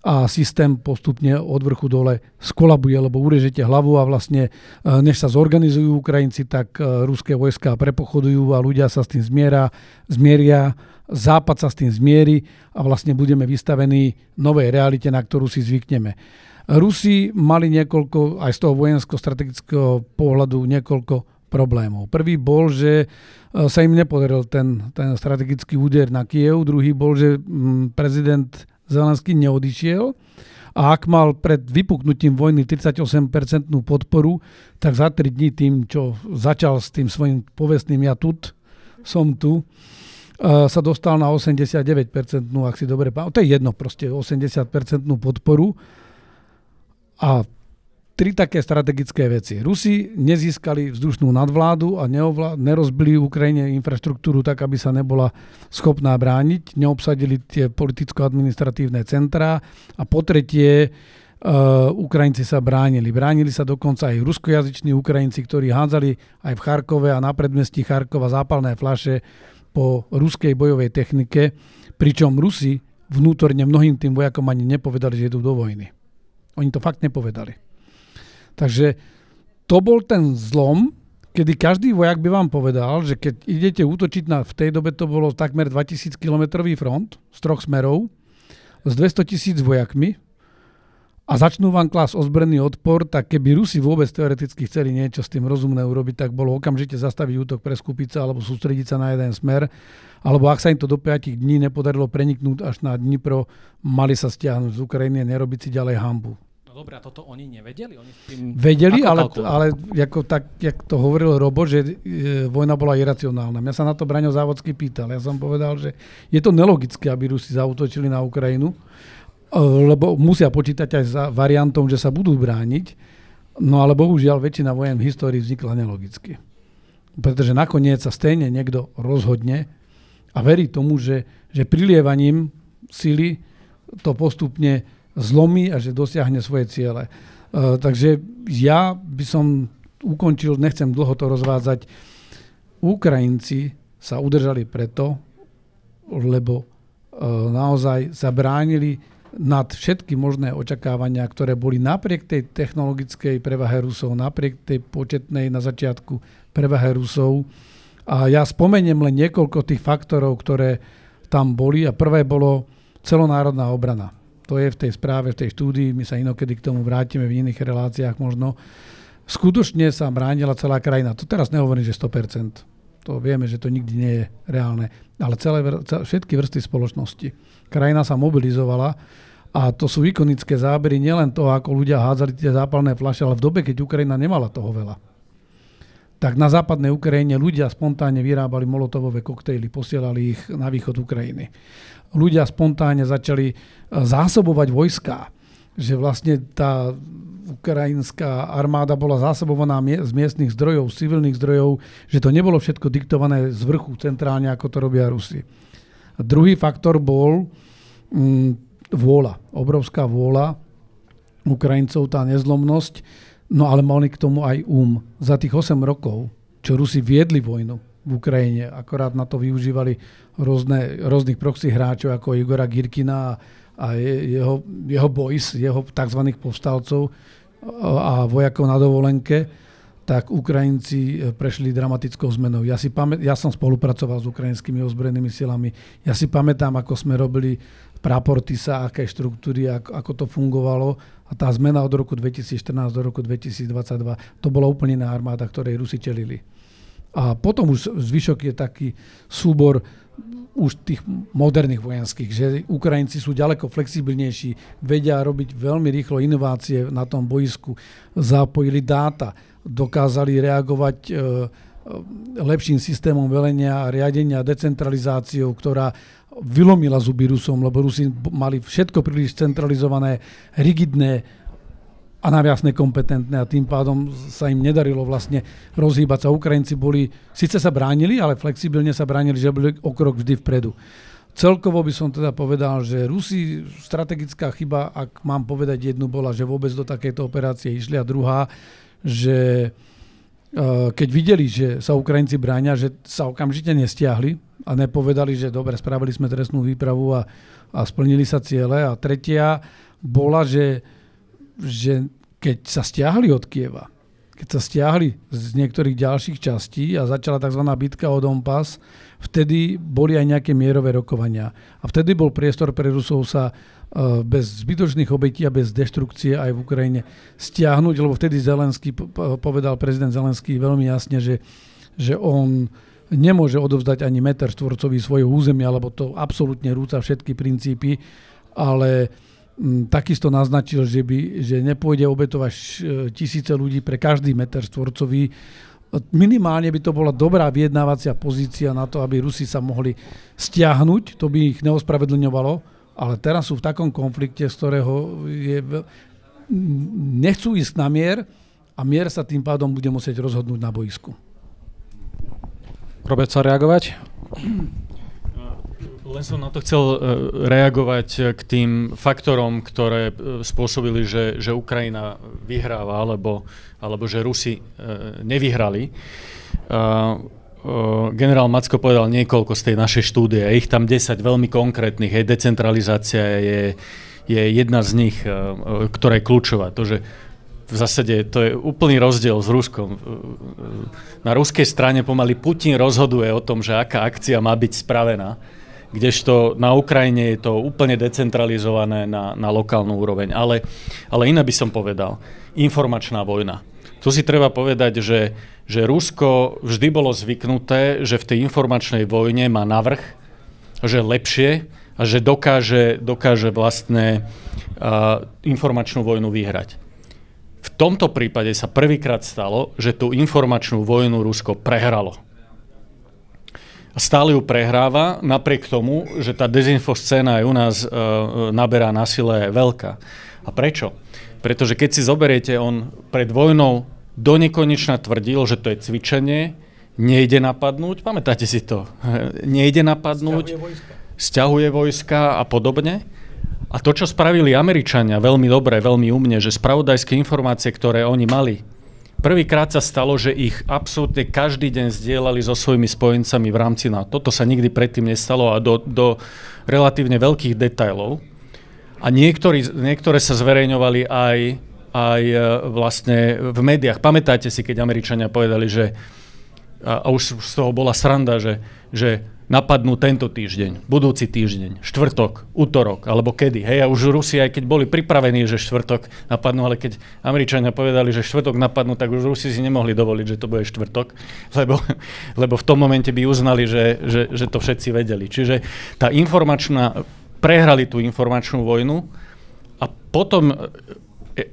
a systém postupne od vrchu dole skolabuje, lebo urežete hlavu a vlastne e, než sa zorganizujú Ukrajinci, tak e, ruské vojska prepochodujú a ľudia sa s tým zmiera, zmieria, západ sa s tým zmierí a vlastne budeme vystavení novej realite, na ktorú si zvykneme. Rusi mali niekoľko, aj z toho vojensko-strategického pohľadu, niekoľko problémov. Prvý bol, že e, sa im nepodaril ten, ten strategický úder na Kiev, druhý bol, že mm, prezident Zelenský neodišiel a ak mal pred vypuknutím vojny 38% podporu, tak za 3 dní tým, čo začal s tým svojim povestným ja tu, som tu, sa dostal na 89%, ak si dobre pamätám. To je jedno, proste 80% podporu. A tri také strategické veci. Rusi nezískali vzdušnú nadvládu a neovla- nerozbili Ukrajine infraštruktúru tak, aby sa nebola schopná brániť, neobsadili tie politicko-administratívne centrá a po tretie uh, Ukrajinci sa bránili. Bránili sa dokonca aj ruskojazyční Ukrajinci, ktorí hádzali aj v Charkove a na predmestí Charkova zápalné flaše po ruskej bojovej technike, pričom Rusi vnútorne mnohým tým vojakom ani nepovedali, že idú do vojny. Oni to fakt nepovedali. Takže to bol ten zlom, kedy každý vojak by vám povedal, že keď idete útočiť na, v tej dobe to bolo takmer 2000 km front z troch smerov s 200 tisíc vojakmi a začnú vám klas ozbrojený odpor, tak keby Rusi vôbec teoreticky chceli niečo s tým rozumné urobiť, tak bolo okamžite zastaviť útok, preskúpiť sa alebo sústrediť sa na jeden smer. Alebo ak sa im to do 5 dní nepodarilo preniknúť až na Dnipro, mali sa stiahnuť z Ukrajiny a nerobiť si ďalej hambu dobre, a toto oni nevedeli? Oni tým, Vedeli, ale, ale ako tak, jak to hovoril Robo, že e, vojna bola iracionálna. Mňa sa na to Braňo Závodský pýtal. Ja som povedal, že je to nelogické, aby Rusi zautočili na Ukrajinu, lebo musia počítať aj za variantom, že sa budú brániť. No ale bohužiaľ väčšina vojen v histórii vznikla nelogicky. Pretože nakoniec sa stejne niekto rozhodne a verí tomu, že, že prilievaním sily to postupne zlomí a že dosiahne svoje ciele. Uh, takže ja by som ukončil, nechcem dlho to rozvádzať, Ukrajinci sa udržali preto, lebo uh, naozaj zabránili nad všetky možné očakávania, ktoré boli napriek tej technologickej prevahe Rusov, napriek tej početnej na začiatku prevahe Rusov. A ja spomeniem len niekoľko tých faktorov, ktoré tam boli. A prvé bolo celonárodná obrana. To je v tej správe, v tej štúdii, my sa inokedy k tomu vrátime v iných reláciách možno. Skutočne sa bránila celá krajina. To teraz nehovorím, že 100%. To vieme, že to nikdy nie je reálne. Ale celé, všetky vrsty spoločnosti. Krajina sa mobilizovala a to sú ikonické zábery nielen toho, ako ľudia hádzali tie zápalné flaše, ale v dobe, keď Ukrajina nemala toho veľa. Tak na západnej Ukrajine ľudia spontánne vyrábali molotovové koktejly, posielali ich na východ Ukrajiny ľudia spontánne začali e, zásobovať vojska. Že vlastne tá ukrajinská armáda bola zásobovaná z miestnych zdrojov, z civilných zdrojov, že to nebolo všetko diktované z vrchu centrálne, ako to robia Rusi. Druhý faktor bol mm, vôľa, obrovská vôľa Ukrajincov, tá nezlomnosť, no ale mali k tomu aj um. Za tých 8 rokov, čo Rusi viedli vojnu, v Ukrajine. Akorát na to využívali rôzne, rôznych proxy hráčov ako Igora Girkina a jeho, jeho boys, jeho tzv. povstalcov a vojakov na dovolenke, tak Ukrajinci e, prešli dramatickou zmenou. Ja, si pamä- ja som spolupracoval s ukrajinskými ozbrojenými silami. Ja si pamätám, ako sme robili praporty sa, aké štruktúry, ako, ako to fungovalo. A tá zmena od roku 2014 do roku 2022, to bola úplne iná armáda, ktorej Rusi čelili. A potom už zvyšok je taký súbor už tých moderných vojenských, že Ukrajinci sú ďaleko flexibilnejší, vedia robiť veľmi rýchlo inovácie na tom boisku, zapojili dáta, dokázali reagovať e, e, lepším systémom velenia a riadenia, decentralizáciou, ktorá vylomila zuby Rusom, lebo Rusi mali všetko príliš centralizované, rigidné, a naviac nekompetentné a tým pádom sa im nedarilo vlastne rozhýbať sa. Ukrajinci boli, síce sa bránili, ale flexibilne sa bránili, že boli o krok vždy vpredu. Celkovo by som teda povedal, že Rusi strategická chyba, ak mám povedať jednu, bola, že vôbec do takejto operácie išli a druhá, že keď videli, že sa Ukrajinci bráňa, že sa okamžite nestiahli a nepovedali, že dobre, spravili sme trestnú výpravu a, a splnili sa ciele. A tretia bola, že že keď sa stiahli od Kieva, keď sa stiahli z niektorých ďalších častí a začala tzv. bitka o Donbass, vtedy boli aj nejaké mierové rokovania. A vtedy bol priestor pre Rusov sa e, bez zbytočných obetí a bez deštrukcie aj v Ukrajine stiahnuť, lebo vtedy Zelenský, povedal prezident Zelenský veľmi jasne, že, že on nemôže odovzdať ani meter štvorcový svojho územia, lebo to absolútne rúca všetky princípy, ale takisto naznačil, že, by, že nepôjde obetovať tisíce ľudí pre každý meter štvorcový. Minimálne by to bola dobrá vyjednávacia pozícia na to, aby Rusi sa mohli stiahnuť, to by ich neospravedlňovalo, ale teraz sú v takom konflikte, z ktorého je, nechcú ísť na mier a mier sa tým pádom bude musieť rozhodnúť na boisku. Robert sa reagovať? Len som na to chcel e, reagovať e, k tým faktorom, ktoré e, spôsobili, že, že Ukrajina vyhráva, alebo, alebo že Rusi nevyhrali. Generál Macko povedal niekoľko z tej našej štúdie, ich tam 10 veľmi konkrétnych, hej, decentralizácia je, je jedna z nich, ktorá je kľúčová. To, že v zásade to je úplný rozdiel s Ruskom. Na ruskej strane pomaly Putin rozhoduje o tom, že aká akcia má byť spravená kdežto na Ukrajine je to úplne decentralizované na, na lokálnu úroveň. Ale, ale iné by som povedal. Informačná vojna. Tu si treba povedať, že, že Rusko vždy bolo zvyknuté, že v tej informačnej vojne má navrh, že lepšie a že dokáže, dokáže vlastne uh, informačnú vojnu vyhrať. V tomto prípade sa prvýkrát stalo, že tú informačnú vojnu Rusko prehralo stále ju prehráva, napriek tomu, že tá dezinfo scéna aj u nás e, naberá na sile veľká. A prečo? Pretože keď si zoberiete, on pred vojnou do nekonečna tvrdil, že to je cvičenie, nejde napadnúť, pamätáte si to, nejde napadnúť, stiahuje vojska a podobne. A to, čo spravili Američania veľmi dobre, veľmi umne, že spravodajské informácie, ktoré oni mali, prvýkrát sa stalo, že ich absolútne každý deň zdieľali so svojimi spojencami v rámci NATO. Toto sa nikdy predtým nestalo a do, do relatívne veľkých detajlov. A niektorí, niektoré sa zverejňovali aj, aj e, vlastne v médiách. Pamätáte si, keď Američania povedali, že a, už z toho bola sranda, že, že napadnú tento týždeň, budúci týždeň, štvrtok, útorok, alebo kedy. Hej, a už Rusi, aj keď boli pripravení, že štvrtok napadnú, ale keď Američania povedali, že štvrtok napadnú, tak už Rusi si nemohli dovoliť, že to bude štvrtok, lebo, lebo v tom momente by uznali, že, že, že to všetci vedeli. Čiže tá informačná, prehrali tú informačnú vojnu a potom e,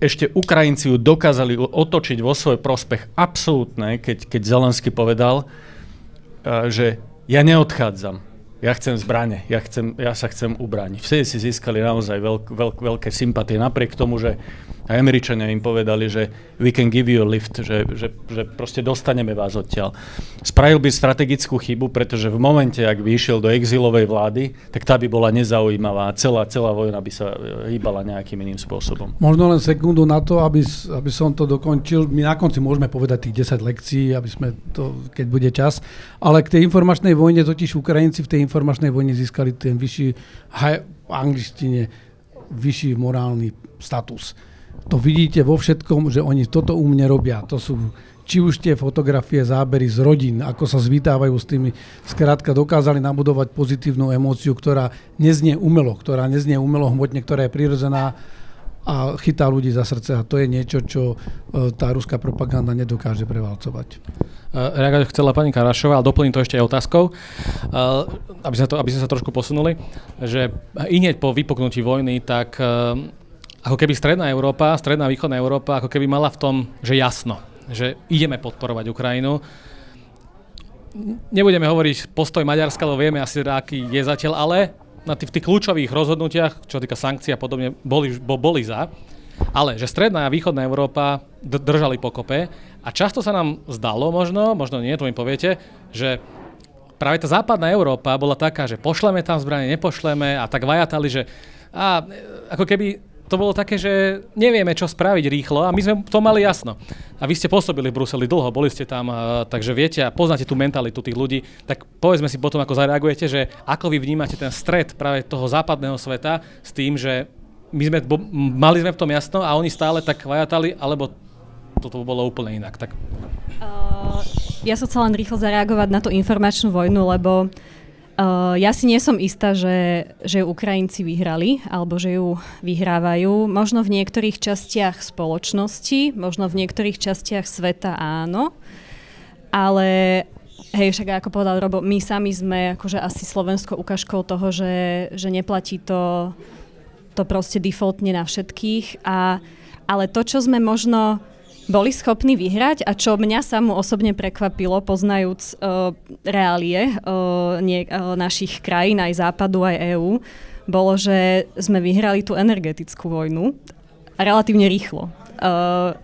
ešte Ukrajinci ju dokázali otočiť vo svoj prospech absolútne, keď, keď Zelensky povedal, e, že ja neodchádzam. Ja chcem zbrane, ja, chcem, ja sa chcem ubrániť. Vtedy si získali naozaj veľk, veľk, veľké sympatie, napriek tomu, že aj Američania im povedali, že we can give you a lift, že, že, že proste dostaneme vás odtiaľ. Spravil by strategickú chybu, pretože v momente, ak by išiel do exilovej vlády, tak tá by bola nezaujímavá a celá, celá vojna by sa e, hýbala nejakým iným spôsobom. Možno len sekundu na to, aby, aby som to dokončil. My na konci môžeme povedať tých 10 lekcií, aby sme to, keď bude čas. Ale k tej informačnej vojne, totiž Ukrajinci v tej informačnej vojne získali ten vyšší, high, v angličtine, vyšší morálny status to vidíte vo všetkom, že oni toto u mne robia. To sú či už tie fotografie, zábery z rodín, ako sa zvítávajú s tými, skrátka dokázali nabudovať pozitívnu emóciu, ktorá neznie umelo, ktorá neznie umelo hmotne, ktorá je prirodzená a chytá ľudí za srdce a to je niečo, čo e, tá ruská propaganda nedokáže prevalcovať. E, reagovať chcela pani Karašová, ale doplním to ešte aj otázkou, e, aby sme, to, aby sme sa trošku posunuli, že inieť po vypuknutí vojny, tak ako keby stredná Európa, stredná východná Európa, ako keby mala v tom, že jasno, že ideme podporovať Ukrajinu. Nebudeme hovoriť postoj Maďarska, lebo vieme asi, aký je zatiaľ, ale na tých, tých kľúčových rozhodnutiach, čo týka sankcií a podobne, boli, boli za. Ale že stredná a východná Európa držali pokope a často sa nám zdalo možno, možno nie, to mi poviete, že práve tá západná Európa bola taká, že pošleme tam zbranie, nepošleme a tak vajatali, že a ako keby to bolo také, že nevieme, čo spraviť rýchlo a my sme to mali jasno. A vy ste pôsobili v Bruseli dlho, boli ste tam, takže viete a poznáte tú mentalitu tých ľudí, tak povedzme si potom, ako zareagujete, že ako vy vnímate ten stred práve toho západného sveta s tým, že my sme, bo, mali sme v tom jasno a oni stále tak vajatali, alebo toto bolo úplne inak. Tak. Uh, ja som chcela len rýchlo zareagovať na tú informačnú vojnu, lebo uh, Ja si nie som istá, že, že Ukrajinci vyhrali alebo že ju vyhrávajú. Možno v niektorých častiach spoločnosti, možno v niektorých častiach sveta áno, ale hej, však ako povedal Robo, my sami sme akože asi Slovensko ukážkou toho, že, že neplatí to, to proste defaultne na všetkých. A, ale to, čo sme možno boli schopní vyhrať a čo mňa samú osobne prekvapilo, poznajúc uh, reálie uh, nie, uh, našich krajín, aj západu, aj EÚ, bolo, že sme vyhrali tú energetickú vojnu relatívne rýchlo. Uh,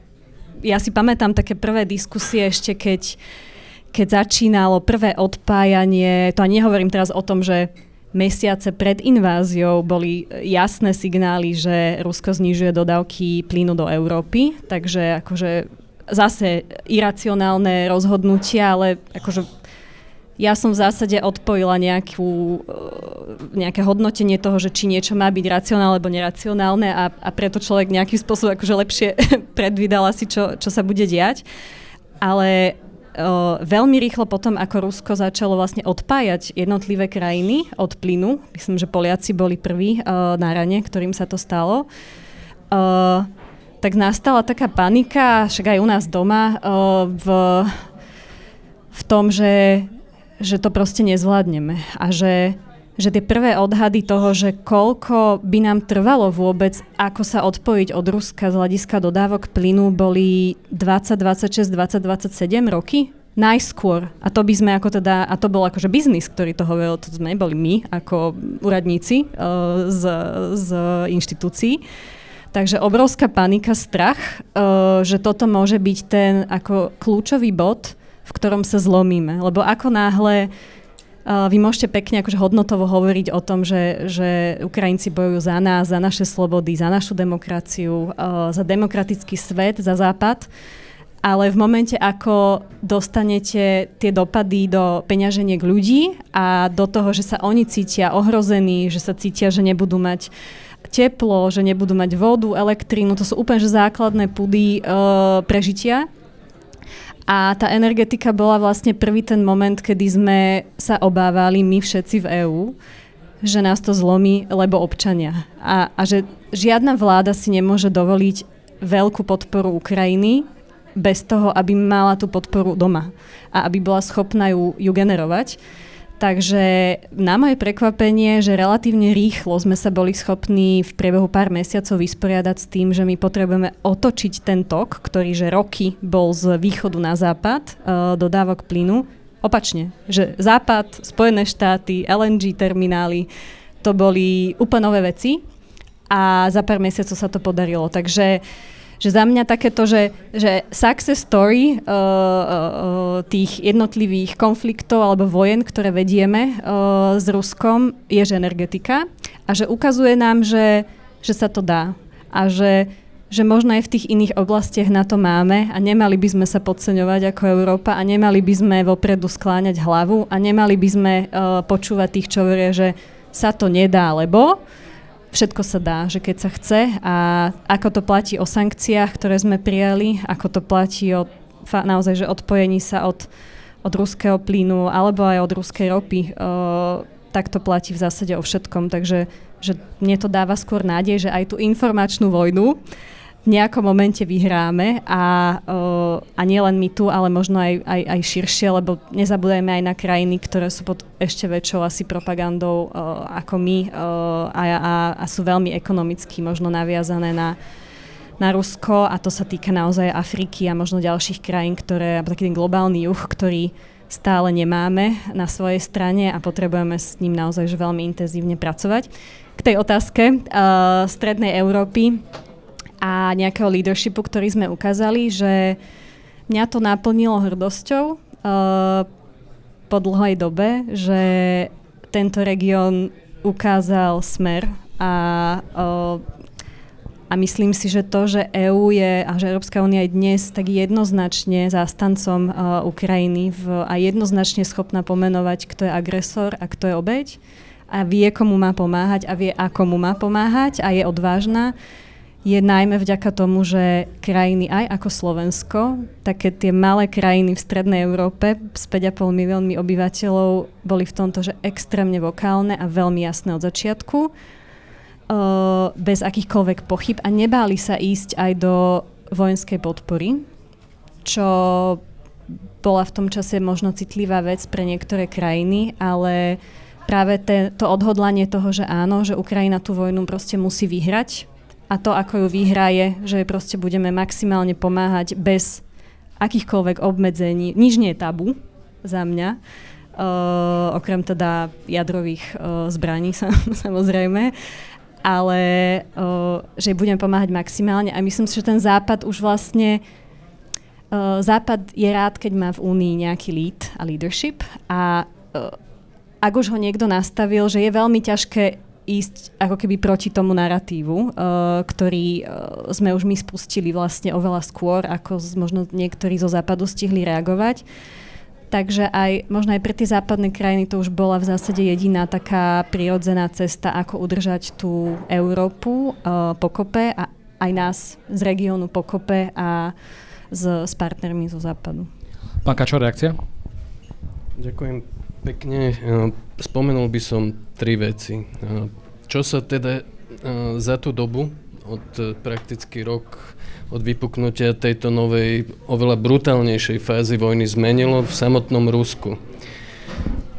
ja si pamätám také prvé diskusie ešte, keď, keď začínalo prvé odpájanie, to ani nehovorím teraz o tom, že mesiace pred inváziou boli jasné signály, že Rusko znižuje dodávky plynu do Európy, takže akože zase iracionálne rozhodnutia, ale akože ja som v zásade odpojila nejakú, e, nejaké hodnotenie toho, že či niečo má byť racionálne alebo neracionálne a, a preto človek nejakým spôsobom akože lepšie predvídal asi, čo, čo sa bude diať. Ale veľmi rýchlo potom, ako Rusko začalo vlastne odpájať jednotlivé krajiny od plynu, myslím, že Poliaci boli prví na rane, ktorým sa to stalo, tak nastala taká panika, však aj u nás doma, v, v tom, že, že to proste nezvládneme a že že tie prvé odhady toho, že koľko by nám trvalo vôbec, ako sa odpojiť od Ruska z hľadiska dodávok plynu, boli 20, 26, 20, 27 roky najskôr. A to by sme ako teda, a to bol akože biznis, ktorý to hovoril, to sme boli my ako úradníci uh, z, z inštitúcií. Takže obrovská panika, strach, uh, že toto môže byť ten ako kľúčový bod, v ktorom sa zlomíme. Lebo ako náhle vy môžete pekne akože hodnotovo hovoriť o tom, že, že Ukrajinci bojujú za nás, za naše slobody, za našu demokraciu, za demokratický svet, za západ, ale v momente, ako dostanete tie dopady do peňaženiek ľudí a do toho, že sa oni cítia ohrození, že sa cítia, že nebudú mať teplo, že nebudú mať vodu, elektrínu, to sú úplne že základné pudy e, prežitia, a tá energetika bola vlastne prvý ten moment, kedy sme sa obávali my všetci v EÚ, že nás to zlomí, lebo občania. A, a že žiadna vláda si nemôže dovoliť veľkú podporu Ukrajiny bez toho, aby mala tú podporu doma a aby bola schopná ju, ju generovať. Takže na moje prekvapenie, že relatívne rýchlo sme sa boli schopní v priebehu pár mesiacov vysporiadať s tým, že my potrebujeme otočiť ten tok, ktorý že roky bol z východu na západ uh, dodávok plynu. Opačne, že západ, Spojené štáty, LNG terminály, to boli úplne nové veci a za pár mesiacov sa to podarilo. Takže uh, že za mňa takéto, že, že success story uh, uh, tých jednotlivých konfliktov alebo vojen, ktoré vedieme uh, s Ruskom, je že energetika. A že ukazuje nám, že, že sa to dá. A že, že možno aj v tých iných oblastiach na to máme a nemali by sme sa podceňovať ako Európa a nemali by sme vopredu skláňať hlavu a nemali by sme uh, počúvať tých, čo hovoria, že sa to nedá, lebo všetko sa dá, že keď sa chce a ako to platí o sankciách, ktoré sme prijali, ako to platí o naozaj, že odpojení sa od, od ruského plynu alebo aj od ruskej ropy, uh, tak to platí v zásade o všetkom. Takže že mne to dáva skôr nádej, že aj tú informačnú vojnu nejakom momente vyhráme a, a nielen my tu, ale možno aj, aj, aj širšie, lebo nezabúdajme aj na krajiny, ktoré sú pod ešte väčšou asi propagandou ako my a, a, a sú veľmi ekonomicky možno naviazané na, na Rusko a to sa týka naozaj Afriky a možno ďalších krajín, ktoré, taký ten globálny juh, ktorý stále nemáme na svojej strane a potrebujeme s ním naozaj veľmi intenzívne pracovať. K tej otázke uh, Strednej Európy a nejakého leadershipu, ktorý sme ukázali, že mňa to naplnilo hrdosťou uh, po dlhej dobe, že tento región ukázal smer a, uh, a myslím si, že to, že EÚ je a že Európska únia je dnes tak jednoznačne zástancom uh, Ukrajiny v, a jednoznačne schopná pomenovať, kto je agresor a kto je obeď a vie, komu má pomáhať a vie, ako mu má pomáhať a je odvážna, je najmä vďaka tomu, že krajiny aj ako Slovensko, také tie malé krajiny v strednej Európe s 5,5 miliónmi obyvateľov boli v tomto, že extrémne vokálne a veľmi jasné od začiatku, uh, bez akýchkoľvek pochyb a nebáli sa ísť aj do vojenskej podpory, čo bola v tom čase možno citlivá vec pre niektoré krajiny, ale práve te, to odhodlanie toho, že áno, že Ukrajina tú vojnu proste musí vyhrať, a to, ako ju vyhraje, že proste budeme maximálne pomáhať bez akýchkoľvek obmedzení. Nič nie je tabu za mňa, uh, okrem teda jadrových uh, zbraní samozrejme, ale uh, že budeme pomáhať maximálne. A myslím si, že ten západ už vlastne uh, západ je rád, keď má v Únii nejaký lead a leadership. A uh, ak už ho niekto nastavil, že je veľmi ťažké ísť ako keby proti tomu narratívu, uh, ktorý uh, sme už my spustili vlastne oveľa skôr, ako z, možno niektorí zo západu stihli reagovať. Takže aj možno aj pre tie západné krajiny to už bola v zásade jediná taká prirodzená cesta, ako udržať tú Európu uh, pokope a aj nás z regiónu pokope a s, s partnermi zo západu. Pán Kačo, reakcia? Ďakujem pekne. Spomenul by som tri veci. Čo sa teda za tú dobu, od e, prakticky rok od vypuknutia tejto novej, oveľa brutálnejšej fázy vojny zmenilo v samotnom Rusku.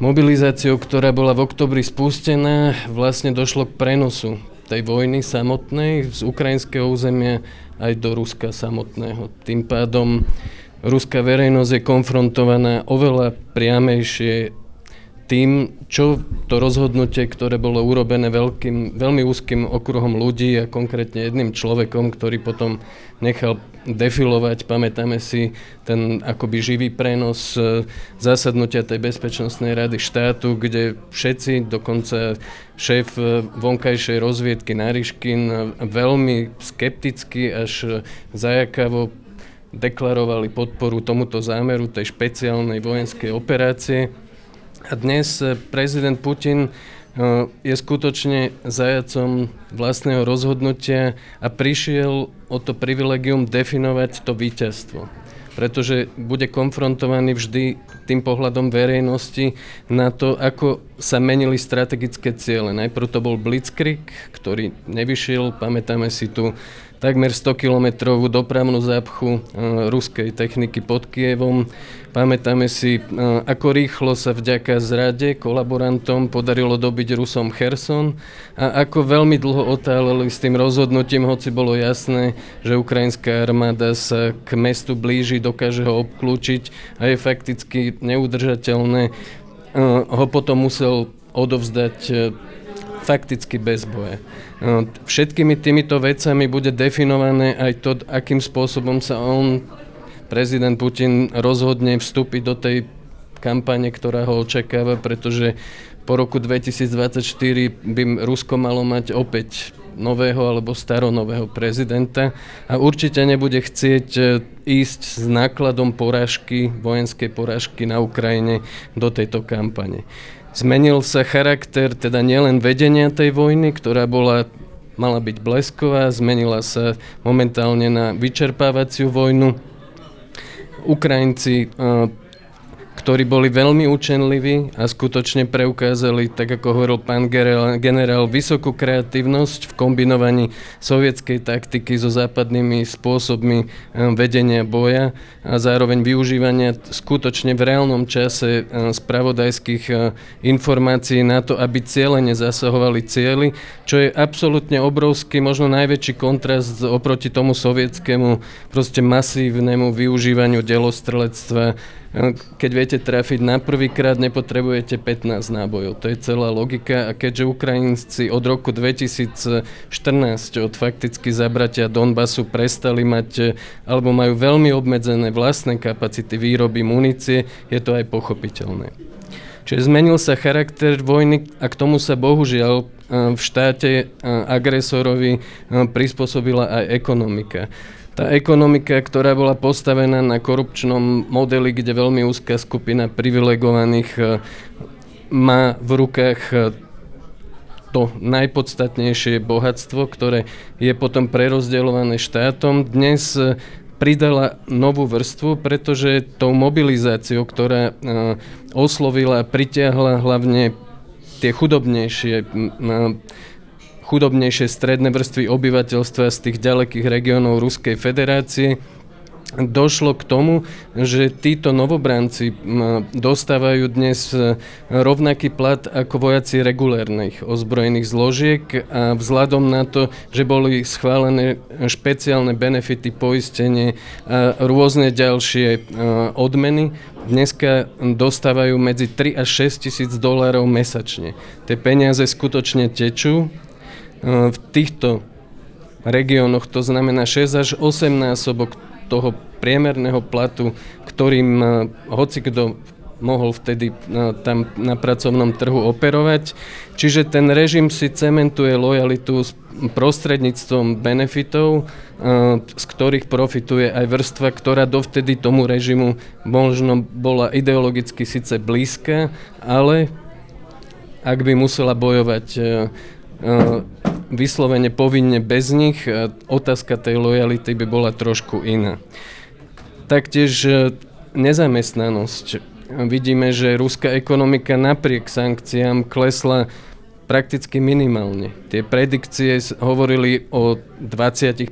Mobilizáciou, ktorá bola v oktobri spustená, vlastne došlo k prenosu tej vojny samotnej z ukrajinského územia aj do Ruska samotného. Tým pádom ruská verejnosť je konfrontovaná oveľa priamejšie tým, čo to rozhodnutie, ktoré bolo urobené veľkým, veľmi úzkým okruhom ľudí a konkrétne jedným človekom, ktorý potom nechal defilovať. Pamätáme si ten akoby živý prenos e, zasadnutia tej bezpečnostnej rady štátu, kde všetci, dokonca šéf e, vonkajšej rozviedky Nariškin, e, veľmi skepticky až zajakavo deklarovali podporu tomuto zámeru tej špeciálnej vojenskej operácie. A dnes prezident Putin je skutočne zajacom vlastného rozhodnutia a prišiel o to privilegium definovať to víťazstvo. Pretože bude konfrontovaný vždy tým pohľadom verejnosti na to, ako sa menili strategické ciele. Najprv to bol Blitzkrieg, ktorý nevyšiel, pamätáme si tu takmer 100 kilometrovú dopravnú zápchu e, ruskej techniky pod Kievom. Pamätáme si, e, ako rýchlo sa vďaka zrade kolaborantom podarilo dobiť Rusom Kherson a ako veľmi dlho otáleli s tým rozhodnutím, hoci bolo jasné, že ukrajinská armáda sa k mestu blíži, dokáže ho obklúčiť a je fakticky neudržateľné. E, ho potom musel odovzdať fakticky bez boja. Všetkými týmito vecami bude definované aj to, akým spôsobom sa on, prezident Putin, rozhodne vstúpiť do tej kampane, ktorá ho očakáva, pretože po roku 2024 by Rusko malo mať opäť nového alebo staronového prezidenta a určite nebude chcieť e, ísť s nákladom porážky, vojenskej porážky na Ukrajine do tejto kampane. Zmenil sa charakter teda nielen vedenia tej vojny, ktorá bola mala byť blesková, zmenila sa momentálne na vyčerpávaciu vojnu. Ukrajinci ktorí boli veľmi učenliví a skutočne preukázali, tak ako hovoril pán generál, vysokú kreatívnosť v kombinovaní sovietskej taktiky so západnými spôsobmi eh, vedenia boja a zároveň využívania skutočne v reálnom čase eh, spravodajských eh, informácií na to, aby cieľene zasahovali cieľy, čo je absolútne obrovský, možno najväčší kontrast oproti tomu sovietskému proste masívnemu využívaniu delostrelectva keď viete trafiť na prvýkrát, nepotrebujete 15 nábojov. To je celá logika a keďže Ukrajinci od roku 2014 od fakticky zabratia Donbasu prestali mať alebo majú veľmi obmedzené vlastné kapacity výroby munície, je to aj pochopiteľné. Čiže zmenil sa charakter vojny a k tomu sa bohužiaľ v štáte agresorovi prispôsobila aj ekonomika tá ekonomika, ktorá bola postavená na korupčnom modeli, kde veľmi úzká skupina privilegovaných e, má v rukách e, to najpodstatnejšie bohatstvo, ktoré je potom prerozdeľované štátom. Dnes e, pridala novú vrstvu, pretože tou mobilizáciou, ktorá oslovila a pritiahla hlavne tie chudobnejšie chudobnejšie stredné vrstvy obyvateľstva z tých ďalekých regiónov Ruskej federácie, došlo k tomu, že títo novobranci dostávajú dnes e, rovnaký plat ako vojaci regulérnych ozbrojených zložiek a vzhľadom na to, že boli schválené špeciálne benefity, poistenie a rôzne ďalšie e, odmeny, dneska dostávajú medzi 3 až 6 tisíc dolárov mesačne. Tie peniaze skutočne tečú v týchto regiónoch to znamená 6 až 8 násobok toho priemerného platu, ktorým hoci kto mohol vtedy tam na pracovnom trhu operovať. Čiže ten režim si cementuje lojalitu prostredníctvom benefitov, z ktorých profituje aj vrstva, ktorá dovtedy tomu režimu možno bola ideologicky síce blízka, ale ak by musela bojovať vyslovene povinne bez nich, otázka tej lojality by bola trošku iná. Taktiež e, nezamestnanosť. Vidíme, že ruská ekonomika napriek sankciám klesla prakticky minimálne. Tie predikcie hovorili o 20%,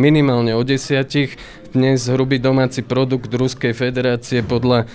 minimálne o 10%. Dnes hrubý domáci produkt Ruskej federácie podľa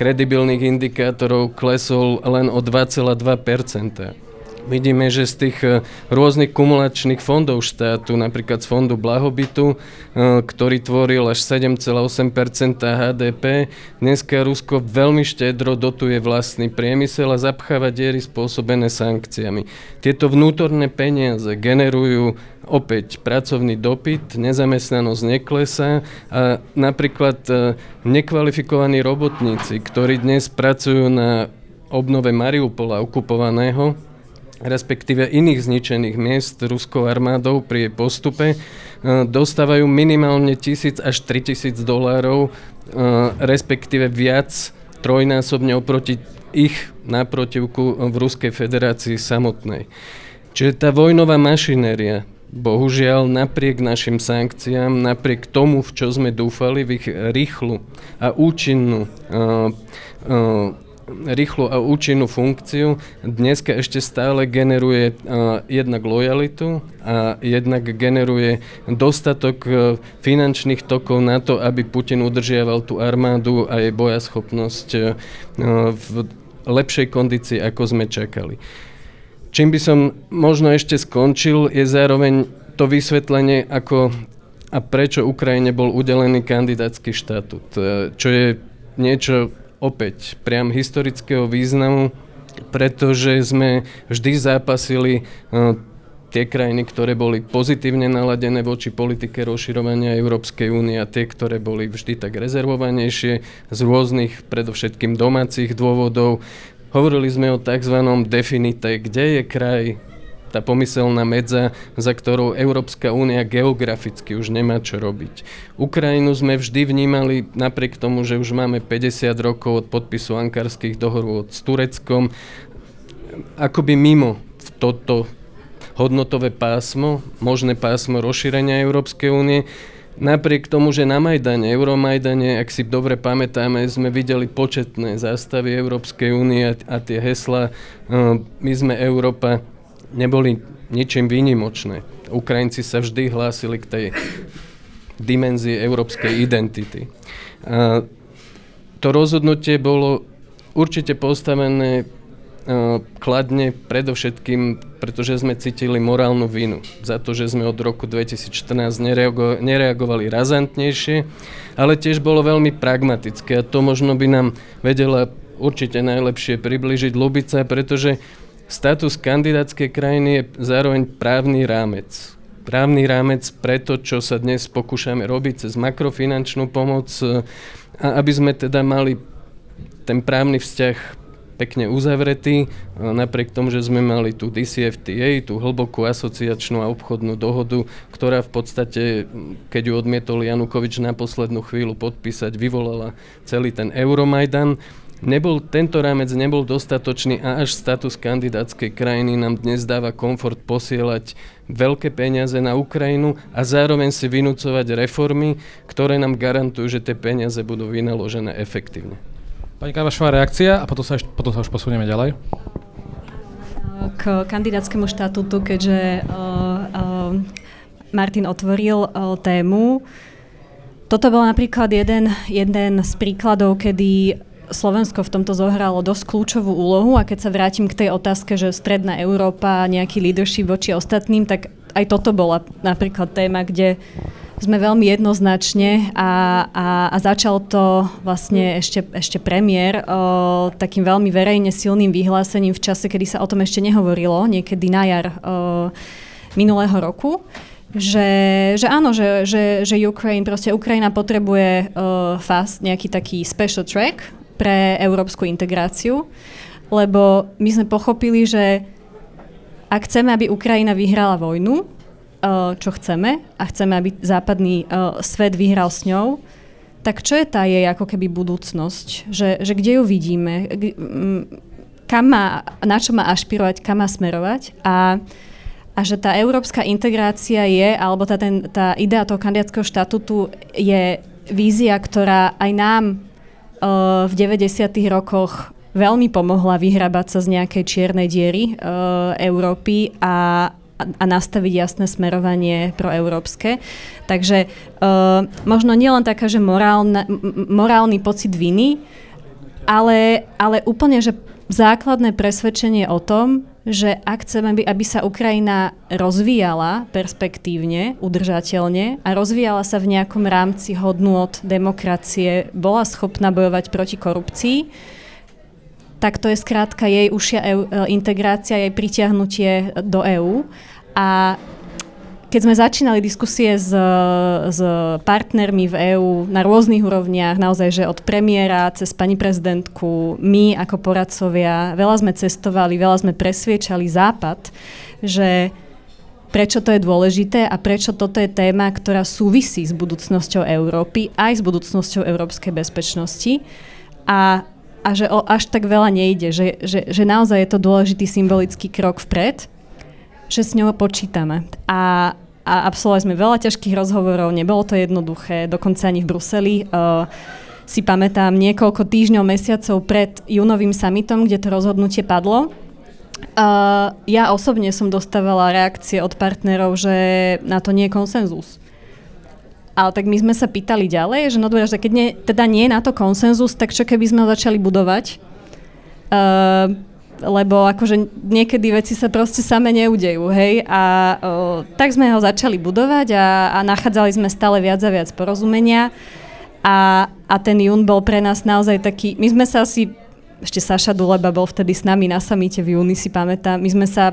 kredibilných indikátorov klesol len o 2,2%. Vidíme, že z tých e, rôznych kumulačných fondov štátu, napríklad z fondu blahobytu, e, ktorý tvoril až 7,8% HDP, dneska Rusko veľmi štedro dotuje vlastný priemysel a zapcháva diery spôsobené sankciami. Tieto vnútorné peniaze generujú opäť pracovný dopyt, nezamestnanosť neklesá a napríklad e, nekvalifikovaní robotníci, ktorí dnes pracujú na obnove Mariupola okupovaného, respektíve iných zničených miest ruskou armádou pri jej postupe, e, dostávajú minimálne 1000 až 3000 dolárov, e, respektíve viac trojnásobne oproti ich náprotivku v Ruskej federácii samotnej. Čiže tá vojnová mašinéria, bohužiaľ napriek našim sankciám, napriek tomu, v čo sme dúfali, v ich rýchlu a účinnú uh, uh, rýchlu a účinnú funkciu, dneska ešte stále generuje uh, jednak lojalitu a jednak generuje dostatok uh, finančných tokov na to, aby Putin udržiaval tú armádu a jej bojaschopnosť uh, v lepšej kondícii, ako sme čakali. Čím by som možno ešte skončil, je zároveň to vysvetlenie, ako a prečo Ukrajine bol udelený kandidátsky štatút, čo je niečo opäť priam historického významu, pretože sme vždy zápasili uh, tie krajiny, ktoré boli pozitívne naladené voči politike rozširovania Európskej únie a tie, ktoré boli vždy tak rezervovanejšie z rôznych, predovšetkým domácich dôvodov. Hovorili sme o tzv. definite, kde je kraj, tá pomyselná medza, za ktorou Európska únia geograficky už nemá čo robiť. Ukrajinu sme vždy vnímali, napriek tomu, že už máme 50 rokov od podpisu ankarských dohorôd s Tureckom, akoby mimo toto hodnotové pásmo, možné pásmo rozšírenia Európskej únie, Napriek tomu, že na Majdane, Euromajdane, ak si dobre pamätáme, sme videli početné zástavy Európskej únie a tie hesla uh, My sme Európa, neboli ničím výnimočné. Ukrajinci sa vždy hlásili k tej dimenzii európskej identity. A to rozhodnutie bolo určite postavené kladne predovšetkým, pretože sme cítili morálnu vinu za to, že sme od roku 2014 nereago- nereagovali razantnejšie, ale tiež bolo veľmi pragmatické a to možno by nám vedela určite najlepšie približiť Lubica, pretože Status kandidátskej krajiny je zároveň právny rámec. Právny rámec pre to, čo sa dnes pokúšame robiť cez makrofinančnú pomoc, a aby sme teda mali ten právny vzťah pekne uzavretý, napriek tomu, že sme mali tú DCFTA, tú hlbokú asociačnú a obchodnú dohodu, ktorá v podstate, keď ju odmietol Janukovič na poslednú chvíľu podpísať, vyvolala celý ten Euromajdan. Nebol, tento rámec nebol dostatočný a až status kandidátskej krajiny nám dnes dáva komfort posielať veľké peniaze na Ukrajinu a zároveň si vynúcovať reformy, ktoré nám garantujú, že tie peniaze budú vynaložené efektívne. Pani Kavašová, reakcia a potom sa, potom sa už posunieme ďalej. K kandidátskemu štatútu, keďže uh, uh, Martin otvoril uh, tému, toto bol napríklad jeden, jeden z príkladov, kedy Slovensko v tomto zohralo dosť kľúčovú úlohu a keď sa vrátim k tej otázke, že stredná Európa, nejaký leadership voči ostatným, tak aj toto bola napríklad téma, kde sme veľmi jednoznačne a, a, a začal to vlastne ešte, ešte premiér o, takým veľmi verejne silným vyhlásením v čase, kedy sa o tom ešte nehovorilo, niekedy na jar o, minulého roku že, že áno, že, že, že Ukraine, proste Ukrajina potrebuje uh, fast nejaký taký special track pre európsku integráciu, lebo my sme pochopili, že ak chceme, aby Ukrajina vyhrala vojnu, eh, čo chceme, a chceme, aby západný eh, svet vyhral s ňou, tak čo je tá jej ako keby budúcnosť? Že, že kde ju vidíme? Kam má, na čo má ašpirovať, kam má smerovať? A, a že tá európska integrácia je, alebo tá, ten, tá idea toho kandidátskeho štatútu je vízia, ktorá aj nám v 90. rokoch veľmi pomohla vyhrabať sa z nejakej čiernej diery Európy a, a nastaviť jasné smerovanie proeurópske. Takže uh, možno nielen taká, že morálna, morálny pocit viny, ale, ale úplne, že základné presvedčenie o tom, že ak chceme, aby sa Ukrajina rozvíjala perspektívne, udržateľne a rozvíjala sa v nejakom rámci hodnôt demokracie, bola schopná bojovať proti korupcii, tak to je skrátka jej užšia e, integrácia, jej pritiahnutie do EÚ. A keď sme začínali diskusie s, s partnermi v EÚ na rôznych úrovniach, naozaj, že od premiéra cez pani prezidentku, my ako poradcovia, veľa sme cestovali, veľa sme presviečali Západ, že prečo to je dôležité a prečo toto je téma, ktorá súvisí s budúcnosťou Európy, aj s budúcnosťou európskej bezpečnosti. A, a že o až tak veľa nejde, že, že, že naozaj je to dôležitý symbolický krok vpred, že s ňou počítame. A, a absolvovali sme veľa ťažkých rozhovorov, nebolo to jednoduché, dokonca ani v Bruseli. Uh, si pamätám niekoľko týždňov, mesiacov pred júnovým summitom, kde to rozhodnutie padlo. Uh, ja osobne som dostávala reakcie od partnerov, že na to nie je konsenzus. Ale tak my sme sa pýtali ďalej, že no dobré, že keď nie, teda nie je na to konsenzus, tak čo keby sme začali budovať? Uh, lebo akože niekedy veci sa proste same neudejú, hej, a o, tak sme ho začali budovať a, a nachádzali sme stále viac a viac porozumenia a, a ten jún bol pre nás naozaj taký, my sme sa asi ešte Saša Duleba bol vtedy s nami na samite v júni, si pamätám. My sme sa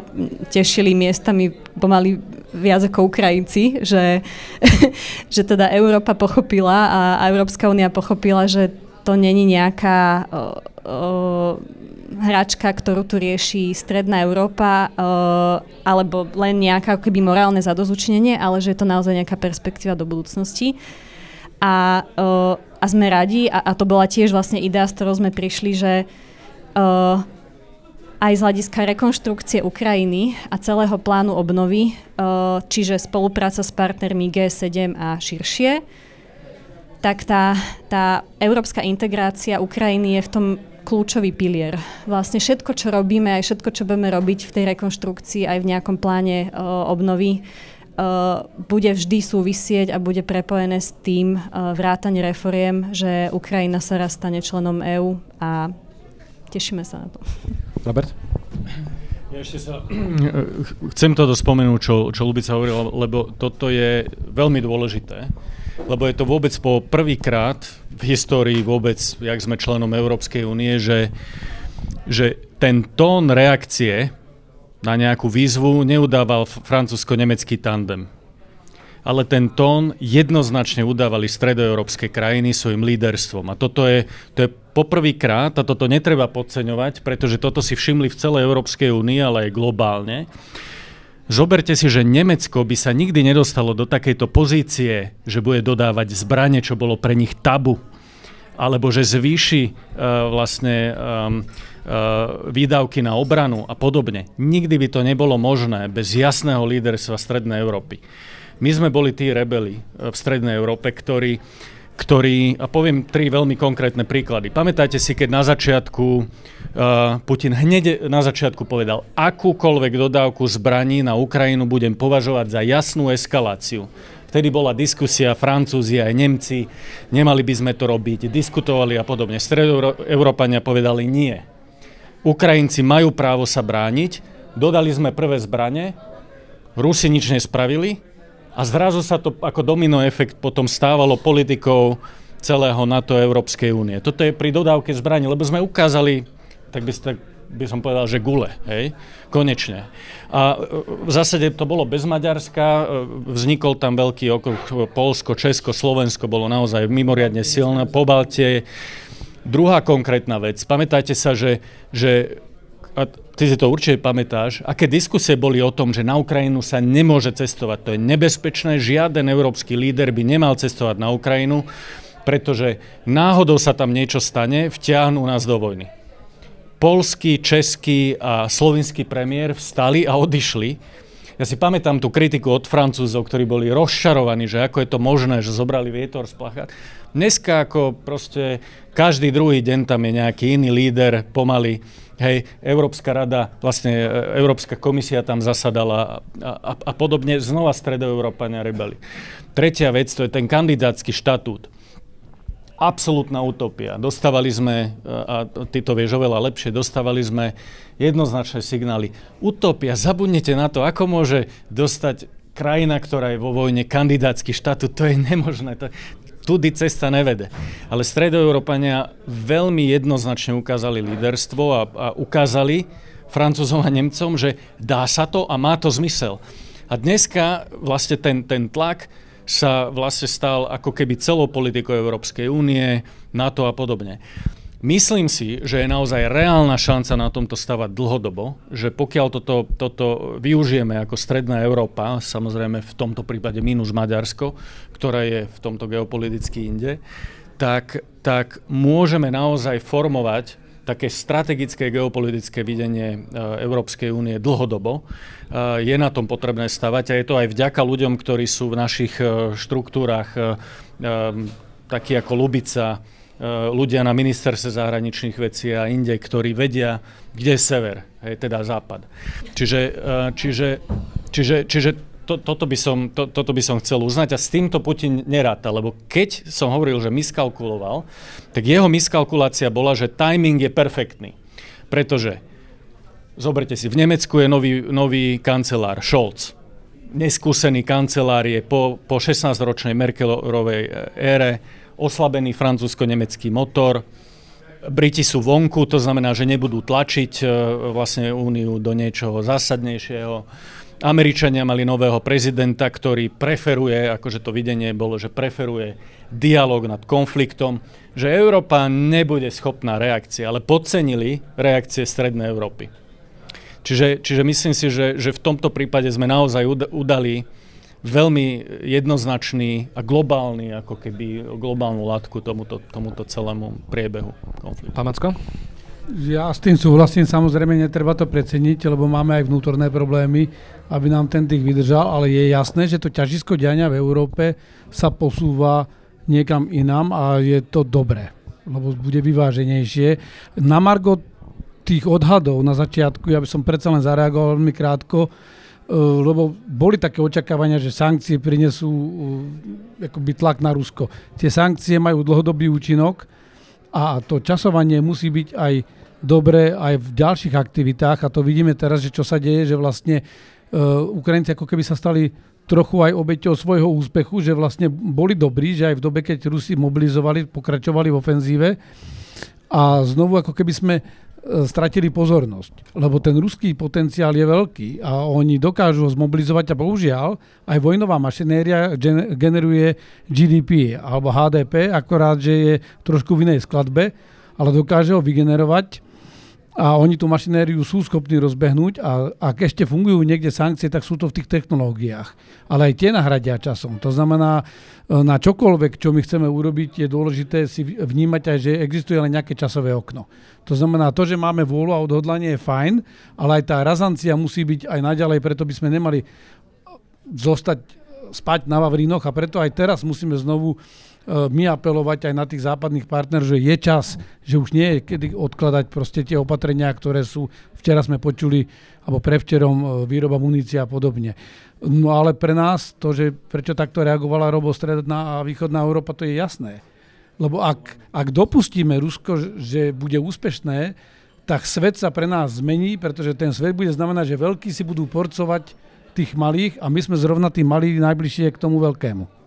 tešili miestami pomaly viac ako Ukrajinci, že, že teda Európa pochopila a, Európska únia pochopila, že to není nejaká o, o, hračka, ktorú tu rieši Stredná Európa, uh, alebo len nejaká keby morálne zadozučnenie, ale že je to naozaj nejaká perspektíva do budúcnosti. A, uh, a sme radi, a, a to bola tiež vlastne idea, s ktorou sme prišli, že uh, aj z hľadiska rekonštrukcie Ukrajiny a celého plánu obnovy, uh, čiže spolupráca s partnermi G7 a širšie, tak tá, tá európska integrácia Ukrajiny je v tom kľúčový pilier. Vlastne všetko, čo robíme, aj všetko, čo budeme robiť v tej rekonštrukcii, aj v nejakom pláne uh, obnovy, uh, bude vždy súvisieť a bude prepojené s tým uh, vrátanie reforiem, že Ukrajina sa raz stane členom EÚ a tešíme sa na to. Robert? Ja ešte sa chcem toto spomenúť, čo, čo Lubica hovorila, lebo toto je veľmi dôležité lebo je to vôbec po prvýkrát v histórii vôbec, jak sme členom Európskej únie, že, že ten tón reakcie na nejakú výzvu neudával francúzsko-nemecký tandem. Ale ten tón jednoznačne udávali stredoeurópske krajiny svojim líderstvom. A toto je, to je poprvýkrát, a toto netreba podceňovať, pretože toto si všimli v celej Európskej únii, ale aj globálne, Zoberte si, že Nemecko by sa nikdy nedostalo do takejto pozície, že bude dodávať zbranie, čo bolo pre nich tabu, alebo že zvýši uh, vlastne um, uh, výdavky na obranu a podobne. Nikdy by to nebolo možné bez jasného líderstva Strednej Európy. My sme boli tí rebeli v Strednej Európe, ktorí ktorý, a poviem tri veľmi konkrétne príklady. Pamätáte si, keď na začiatku uh, Putin hneď na začiatku povedal, akúkoľvek dodávku zbraní na Ukrajinu budem považovať za jasnú eskaláciu. Vtedy bola diskusia, Francúzi aj Nemci, nemali by sme to robiť, diskutovali a podobne. Stredoeurópania povedali nie. Ukrajinci majú právo sa brániť, dodali sme prvé zbranie, Rusi nič nespravili, a zrazu sa to ako domino efekt potom stávalo politikou celého NATO Európskej únie. Toto je pri dodávke zbraní, lebo sme ukázali, tak by, tak by som povedal, že gule, hej, konečne. A v zásade to bolo bez Maďarska, vznikol tam veľký okruh Polsko, Česko, Slovensko, bolo naozaj mimoriadne silné, po Baltie. Druhá konkrétna vec, pamätajte sa, že, že a ty si to určite pamätáš, aké diskusie boli o tom, že na Ukrajinu sa nemôže cestovať. To je nebezpečné, žiaden európsky líder by nemal cestovať na Ukrajinu, pretože náhodou sa tam niečo stane, vťahnú nás do vojny. Polský, český a slovinský premiér vstali a odišli. Ja si pamätám tú kritiku od Francúzov, ktorí boli rozšarovaní, že ako je to možné, že zobrali vietor z plachát. Dneska ako proste každý druhý deň tam je nejaký iný líder pomaly Hej, Európska rada, vlastne e, Európska komisia tam zasadala a, a, a podobne. Znova stredoeurópania rebeli. Tretia vec, to je ten kandidátsky štatút. absolútna utopia. Dostávali sme, a ty to vieš oveľa lepšie, dostávali sme jednoznačné signály. Utopia, zabudnite na to, ako môže dostať krajina, ktorá je vo vojne, kandidátsky štatút, to je nemožné. To, tudy cesta nevede. Ale stredoeurópania veľmi jednoznačne ukázali líderstvo a, a ukázali Francúzom a Nemcom, že dá sa to a má to zmysel. A dneska vlastne ten, ten tlak sa vlastne stal ako keby celou politikou Európskej únie, NATO a podobne. Myslím si, že je naozaj reálna šanca na tomto stavať dlhodobo, že pokiaľ toto, toto využijeme ako Stredná Európa, samozrejme v tomto prípade minus Maďarsko, ktoré je v tomto geopoliticky inde, tak, tak môžeme naozaj formovať také strategické geopolitické videnie e, Európskej únie dlhodobo. E, je na tom potrebné stavať a je to aj vďaka ľuďom, ktorí sú v našich e, štruktúrach takí ako Lubica, ľudia na ministerstve zahraničných vecí a inde, ktorí vedia, kde je sever, hej, teda západ. Čiže, čiže, čiže, čiže to, toto, by som, to, toto by som chcel uznať a s týmto Putin neráta, lebo keď som hovoril, že miskalkuloval, tak jeho miskalkulácia bola, že timing je perfektný. Pretože, zoberte si, v Nemecku je nový, nový kancelár, Scholz. Neskúsený kancelár je po, po 16-ročnej Merkelovej ére, oslabený francúzsko-nemecký motor, Briti sú vonku, to znamená, že nebudú tlačiť e, vlastne úniu do niečoho zásadnejšieho Američania mali nového prezidenta, ktorý preferuje, akože to videnie bolo, že preferuje dialog nad konfliktom, že Európa nebude schopná reakcie, ale podcenili reakcie Strednej Európy. Čiže, čiže myslím si, že, že v tomto prípade sme naozaj udali veľmi jednoznačný a globálny, ako keby globálnu látku tomuto, tomuto celému priebehu konfliktu. Pán Macko? Ja s tým súhlasím, samozrejme netreba to preceniť, lebo máme aj vnútorné problémy, aby nám ten tých vydržal, ale je jasné, že to ťažisko diania v Európe sa posúva niekam inám a je to dobré, lebo bude vyváženejšie. Na Margo tých odhadov na začiatku, ja by som predsa len zareagoval veľmi krátko, lebo boli také očakávania, že sankcie prinesú eh, akoby tlak na Rusko. Tie sankcie majú dlhodobý účinok, a to časovanie musí byť aj dobré aj v ďalších aktivitách a to vidíme teraz, že čo sa deje, že vlastne uh, Ukrajinci ako keby sa stali trochu aj obeťou svojho úspechu, že vlastne boli dobrí, že aj v dobe, keď Rusi mobilizovali, pokračovali v ofenzíve a znovu ako keby sme E, stratili pozornosť. Lebo ten ruský potenciál je veľký a oni dokážu ho zmobilizovať a bohužiaľ aj vojnová mašinéria generuje GDP alebo HDP, akorát, že je trošku v inej skladbe, ale dokáže ho vygenerovať a oni tú mašinériu sú schopní rozbehnúť a ak ešte fungujú niekde sankcie, tak sú to v tých technológiách. Ale aj tie nahradia časom. To znamená, e, na čokoľvek, čo my chceme urobiť, je dôležité si vnímať aj, že existuje len nejaké časové okno. To znamená, to, že máme vôľu a odhodlanie je fajn, ale aj tá razancia musí byť aj naďalej, preto by sme nemali zostať spať na Vavrínoch a preto aj teraz musíme znovu my apelovať aj na tých západných partnerov, že je čas, že už nie je kedy odkladať proste tie opatrenia, ktoré sú, včera sme počuli, alebo prevčerom e, výroba munícia a podobne. No ale pre nás to, že prečo takto reagovala Robo Stredná a Východná Európa, to je jasné. Lebo ak, ak dopustíme Rusko, že bude úspešné, tak svet sa pre nás zmení, pretože ten svet bude znamenať, že veľkí si budú porcovať tých malých a my sme zrovna tí malí najbližšie k tomu veľkému.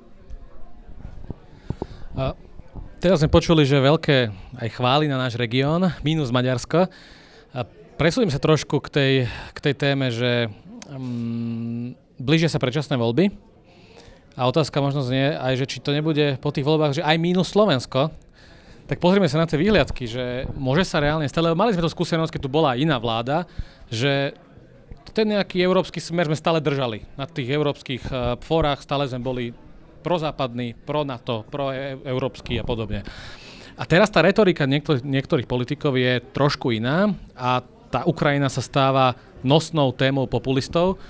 Teraz sme počuli, že veľké aj chvály na náš región, mínus Maďarsko. A sa trošku k tej, k tej téme, že um, blížia sa predčasné voľby. A otázka možno znie aj, že či to nebude po tých voľbách, že aj mínus Slovensko. Tak pozrieme sa na tie výhľadky, že môže sa reálne stať, lebo mali sme to skúsenosť, keď tu bola iná vláda, že ten nejaký európsky smer sme stále držali. Na tých európskych uh, fórach stále sme boli prozápadný, pro NATO, pro európsky a podobne. A teraz tá retorika niektorých, niektorých politikov je trošku iná a tá Ukrajina sa stáva nosnou témou populistov.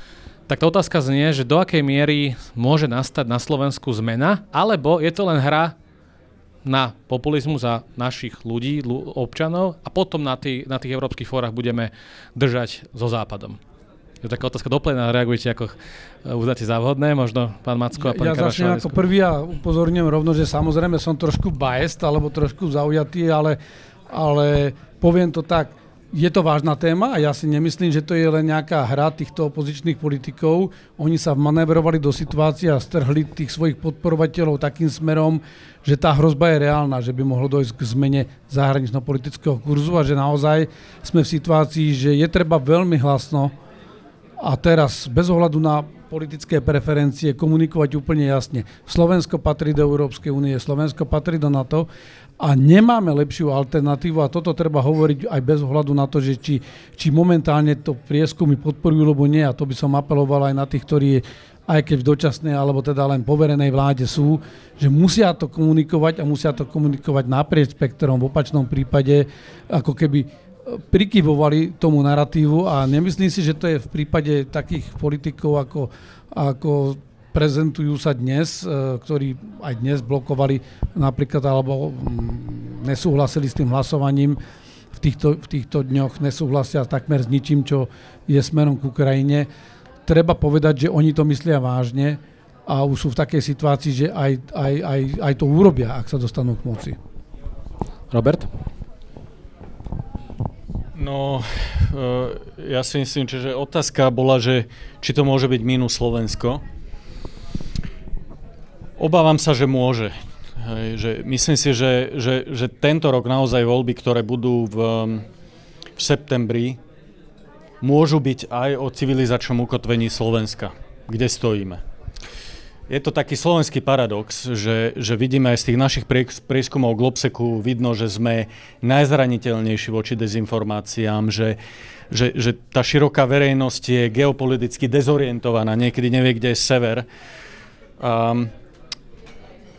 Tak tá otázka znie, že do akej miery môže nastať na Slovensku zmena, alebo je to len hra na populizmu za našich ľudí, občanov a potom na, tý, na tých európskych fórach budeme držať so Západom. Je taká otázka doplnená, reagujete ako uznáte za vhodné, možno pán Macko a pán Ja, ja začnem ako prvý a upozorňujem rovno, že samozrejme som trošku biased alebo trošku zaujatý, ale, ale poviem to tak, je to vážna téma a ja si nemyslím, že to je len nejaká hra týchto opozičných politikov. Oni sa vmanevrovali do situácie a strhli tých svojich podporovateľov takým smerom, že tá hrozba je reálna, že by mohlo dojsť k zmene zahranično-politického kurzu a že naozaj sme v situácii, že je treba veľmi hlasno a teraz bez ohľadu na politické preferencie komunikovať úplne jasne. Slovensko patrí do Európskej únie, Slovensko patrí do NATO a nemáme lepšiu alternatívu a toto treba hovoriť aj bez ohľadu na to, že či, či momentálne to prieskumy podporujú, alebo nie a to by som apeloval aj na tých, ktorí aj keď v dočasnej alebo teda len poverenej vláde sú, že musia to komunikovať a musia to komunikovať naprieč spektrom. V opačnom prípade ako keby prikyvovali tomu narratívu a nemyslím si, že to je v prípade takých politikov ako, ako prezentujú sa dnes, e, ktorí aj dnes blokovali napríklad alebo mm, nesúhlasili s tým hlasovaním v týchto, v týchto dňoch, nesúhlasia takmer s ničím, čo je smerom k Ukrajine. Treba povedať, že oni to myslia vážne a už sú v takej situácii, že aj, aj, aj, aj to urobia, ak sa dostanú k moci. Robert? No, e, ja si myslím, že otázka bola, že či to môže byť minus Slovensko. Obávam sa, že môže. Hej, že myslím si, že, že, že tento rok naozaj voľby, ktoré budú v, v septembri, môžu byť aj o civilizačnom ukotvení Slovenska, kde stojíme. Je to taký slovenský paradox, že, že vidíme aj z tých našich prieskumov Globseku, vidno, že sme najzraniteľnejší voči dezinformáciám, že, že, že tá široká verejnosť je geopoliticky dezorientovaná, niekedy nevie, kde je sever. Um,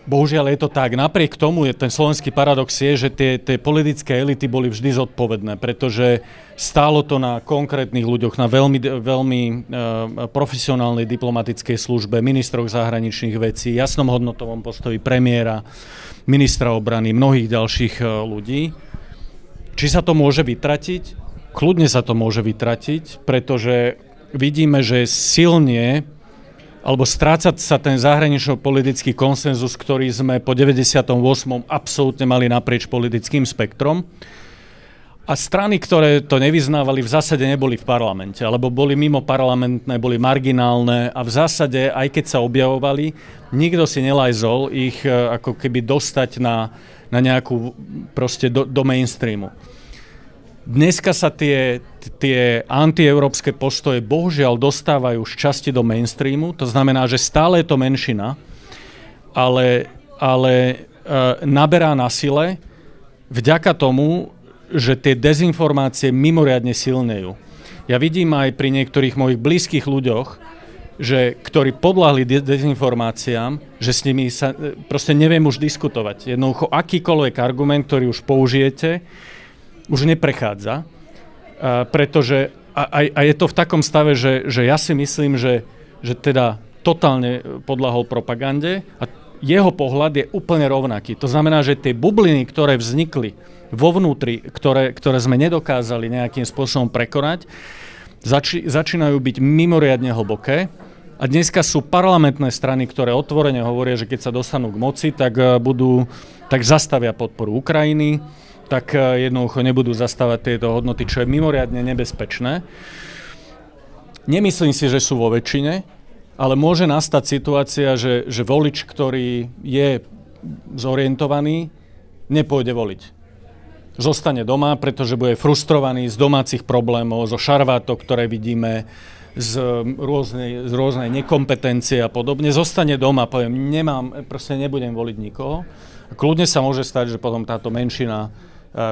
Bohužiaľ je to tak. Napriek tomu je ten slovenský paradox je, že tie, tie politické elity boli vždy zodpovedné, pretože stálo to na konkrétnych ľuďoch, na veľmi, veľmi uh, profesionálnej diplomatickej službe, ministroch zahraničných vecí, jasnom hodnotovom postoji premiéra, ministra obrany, mnohých ďalších uh, ľudí. Či sa to môže vytratiť? Kľudne sa to môže vytratiť, pretože vidíme, že silne alebo strácať sa ten zahranično-politický konsenzus, ktorý sme po 98. absolútne mali naprieč politickým spektrom. A strany, ktoré to nevyznávali, v zásade neboli v parlamente, alebo boli mimo parlamentné, boli marginálne a v zásade, aj keď sa objavovali, nikto si nelajzol ich e, ako keby dostať na, na nejakú proste do, do mainstreamu. Dneska sa tie, tie antieurópske postoje bohužiaľ dostávajú z časti do mainstreamu, to znamená, že stále je to menšina, ale, ale e, naberá na sile vďaka tomu, že tie dezinformácie mimoriadne silnejú. Ja vidím aj pri niektorých mojich blízkych ľuďoch, že, ktorí podľahli de- dezinformáciám, že s nimi sa e, proste neviem už diskutovať. Jednoducho akýkoľvek argument, ktorý už použijete, už neprechádza, pretože a, a je to v takom stave, že, že ja si myslím, že, že teda totálne podľahol propagande a jeho pohľad je úplne rovnaký. To znamená, že tie bubliny, ktoré vznikli vo vnútri, ktoré, ktoré sme nedokázali nejakým spôsobom prekonať, zači, začínajú byť mimoriadne hlboké. A dneska sú parlamentné strany, ktoré otvorene hovoria, že keď sa dostanú k moci, tak e, budú, tak zastavia podporu Ukrajiny, tak e, jednoducho nebudú zastávať tieto hodnoty, čo je mimoriadne nebezpečné. Nemyslím si, že sú vo väčšine, ale môže nastať situácia, že, že volič, ktorý je zorientovaný, nepôjde voliť. Zostane doma, pretože bude frustrovaný z domácich problémov, zo šarvátok, ktoré vidíme, z rôznej, z rôznej nekompetencie a podobne. Zostane doma, poviem, nemám, proste nebudem voliť nikoho. Kľudne sa môže stať, že potom táto menšina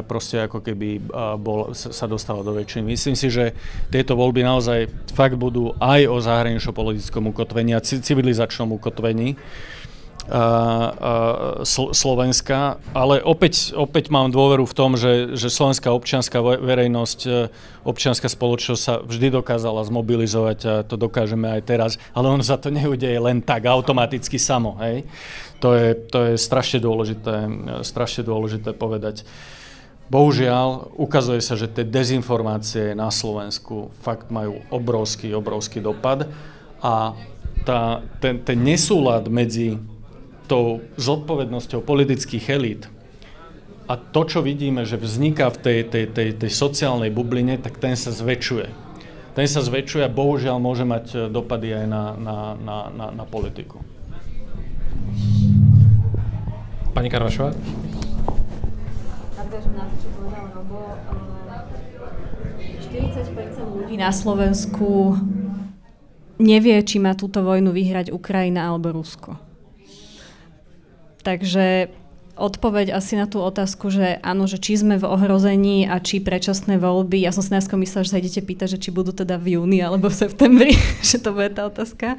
proste ako keby bol, sa dostala do väčšiny. Myslím si, že tieto voľby naozaj fakt budú aj o zahranično-politickom ukotvení a civilizačnom ukotvení. Slovenska, ale opäť, opäť mám dôveru v tom, že, že slovenská občianská verejnosť, e, občianská spoločnosť sa vždy dokázala zmobilizovať a to dokážeme aj teraz, ale on za to neudeje len tak automaticky samo. Hej? To, je, to je strašne dôležité, strašne dôležité povedať. Bohužiaľ ukazuje sa, že tie dezinformácie na Slovensku fakt majú obrovský, obrovský dopad a tá, ten, ten nesúlad medzi tou zodpovednosťou politických elít a to, čo vidíme, že vzniká v tej, tej, tej, tej sociálnej bubline, tak ten sa zväčšuje. Ten sa zväčšuje a bohužiaľ môže mať e, dopady aj na, na, na, na, na politiku. Pani Karvašová? Nadviažem na to, čo povedal Robo. 40% ľudí na Slovensku nevie, či má túto vojnu vyhrať Ukrajina alebo Rusko. Takže odpoveď asi na tú otázku, že áno, že či sme v ohrození a či predčasné voľby. Ja som si najskôr myslela, že sa idete pýtať, že či budú teda v júni alebo v septembri, že to bude tá otázka.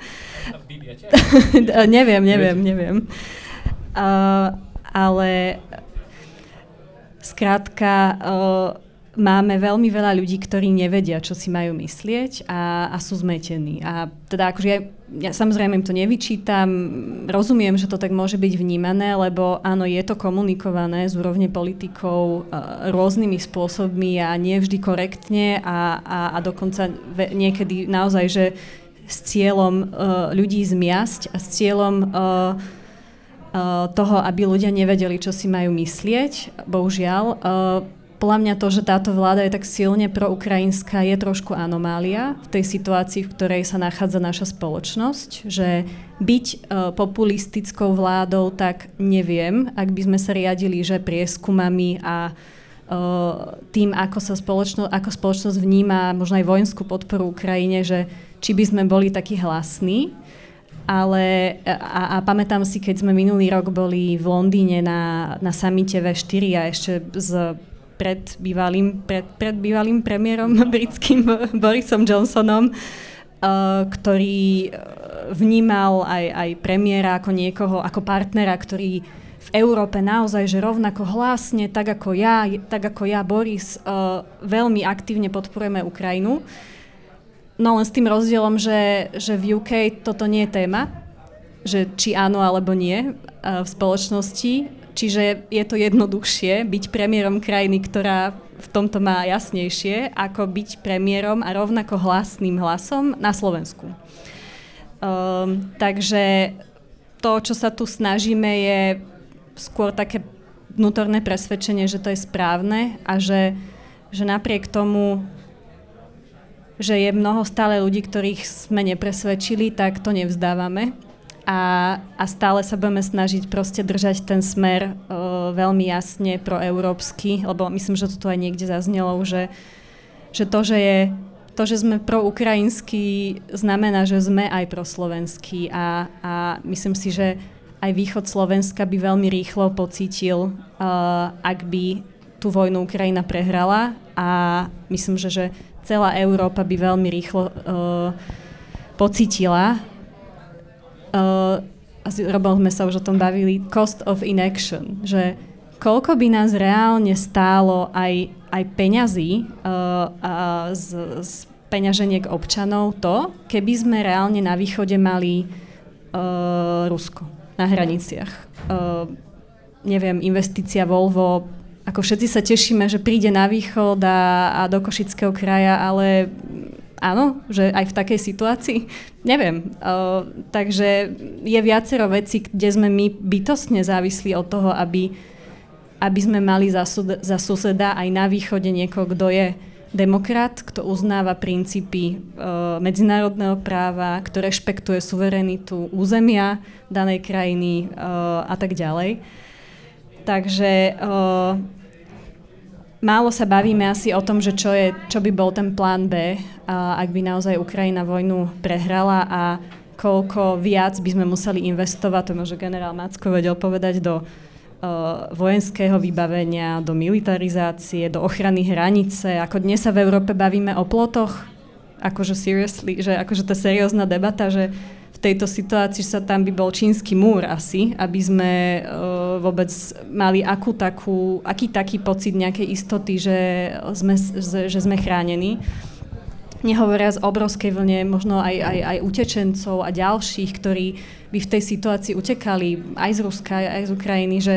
neviem, neviem, neviem. Uh, ale skrátka uh, máme veľmi veľa ľudí, ktorí nevedia, čo si majú myslieť a, a sú zmetení. A teda akože ja, ja samozrejme im to nevyčítam, rozumiem, že to tak môže byť vnímané, lebo áno, je to komunikované z úrovne politikov uh, rôznymi spôsobmi a nie vždy korektne a, a, a dokonca ve, niekedy naozaj, že s cieľom uh, ľudí zmiasť a s cieľom uh, toho, aby ľudia nevedeli, čo si majú myslieť, bohužiaľ. Uh, podľa mňa to, že táto vláda je tak silne proukrajinská, je trošku anomália v tej situácii, v ktorej sa nachádza naša spoločnosť, že byť uh, populistickou vládou, tak neviem, ak by sme sa riadili, že prieskumami a tým, ako sa spoločno, ako spoločnosť vníma možno aj vojenskú podporu Ukrajine, že či by sme boli takí hlasní, ale a, a pamätám si, keď sme minulý rok boli v Londýne na, na samite V4 a ešte s pred bývalým, pred, pred bývalým premiérom britským Borisom Johnsonom, uh, ktorý vnímal aj, aj premiéra ako niekoho, ako partnera, ktorý v Európe naozaj, že rovnako hlásne, tak ako ja, tak ako ja, Boris, uh, veľmi aktívne podporujeme Ukrajinu. No len s tým rozdielom, že, že v UK toto nie je téma, že či áno alebo nie uh, v spoločnosti Čiže je to jednoduchšie byť premiérom krajiny, ktorá v tomto má jasnejšie, ako byť premiérom a rovnako hlasným hlasom na Slovensku. Um, takže to, čo sa tu snažíme, je skôr také vnútorné presvedčenie, že to je správne a že, že napriek tomu, že je mnoho stále ľudí, ktorých sme nepresvedčili, tak to nevzdávame. A, a stále sa budeme snažiť proste držať ten smer uh, veľmi jasne proeurópsky, lebo myslím, že to tu aj niekde zaznelo, že, že to, že je to, že sme proukrajinský, znamená, že sme aj proslovenskí. A, a myslím si, že aj východ Slovenska by veľmi rýchlo pocítil, uh, ak by tú vojnu Ukrajina prehrala. A myslím, že, že celá Európa by veľmi rýchlo uh, pocítila, uh, asi Robom sme sa už o tom bavili, cost of inaction, že koľko by nás reálne stálo aj, aj peňazí uh, uh, z, z peňaženiek občanov to, keby sme reálne na východe mali uh, Rusko na hraniciach. Uh, neviem, investícia Volvo, ako všetci sa tešíme, že príde na východ a, a do Košického kraja, ale áno, že aj v takej situácii? Neviem. Uh, takže je viacero vecí, kde sme my bytostne závislí od toho, aby, aby sme mali za, sud, za suseda aj na východe niekoho, kto je demokrat, kto uznáva princípy uh, medzinárodného práva, kto rešpektuje suverenitu územia danej krajiny uh, a tak ďalej. Takže uh, málo sa bavíme asi o tom, že čo, je, čo by bol ten plán B, ak by naozaj Ukrajina vojnu prehrala a koľko viac by sme museli investovať, to môže generál Macko vedel povedať, do uh, vojenského vybavenia, do militarizácie, do ochrany hranice. Ako dnes sa v Európe bavíme o plotoch, akože seriously, že akože to je seriózna debata, že v tejto situácii sa tam by bol čínsky múr asi, aby sme uh, vôbec mali akú takú, aký taký pocit nejakej istoty, že sme, že sme chránení. Nehovoria z obrovskej vlne možno aj, aj, aj utečencov a ďalších, ktorí by v tej situácii utekali aj z Ruska, aj z Ukrajiny, že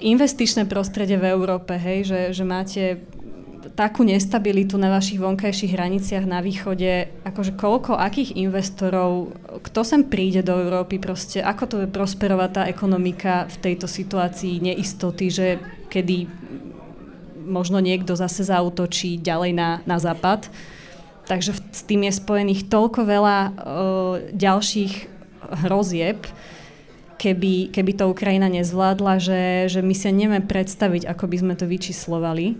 investičné prostredie v Európe, hej, že, že máte takú nestabilitu na vašich vonkajších hraniciach na východe, akože koľko, akých investorov, kto sem príde do Európy, proste ako to je prosperovať tá ekonomika v tejto situácii neistoty, že kedy možno niekto zase zautočí ďalej na, na západ. Takže s tým je spojených toľko veľa uh, ďalších hrozieb, keby, keby to Ukrajina nezvládla, že, že my si nevieme predstaviť, ako by sme to vyčíslovali.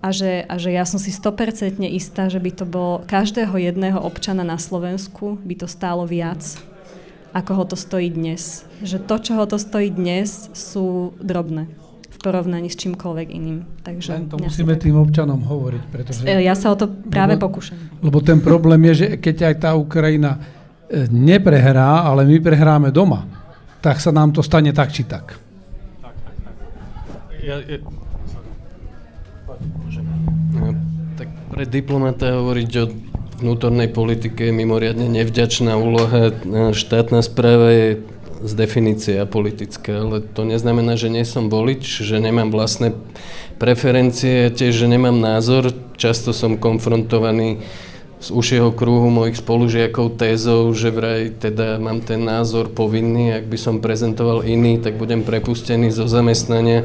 A že, a že ja som si 100% istá, že by to bolo každého jedného občana na Slovensku by to stálo viac, ako ho to stojí dnes. Že to, čo ho to stojí dnes, sú drobné v porovnaní s čímkoľvek iným. Takže Len to musíme tak... tým občanom hovoriť. Pretože, e, ja sa o to práve lebo, pokúšam. Lebo ten problém je, že keď aj tá Ukrajina e, neprehrá, ale my prehráme doma, tak sa nám to stane tak či tak. Ja, ja... pre diplomata hovoriť o vnútornej politike je mimoriadne nevďačná úloha. Štátna správa je z definície apolitická, ale to neznamená, že nie som volič, že nemám vlastné preferencie, tiež, že nemám názor. Často som konfrontovaný z užšieho kruhu mojich spolužiakov tézou, že vraj teda mám ten názor povinný, ak by som prezentoval iný, tak budem prepustený zo zamestnania.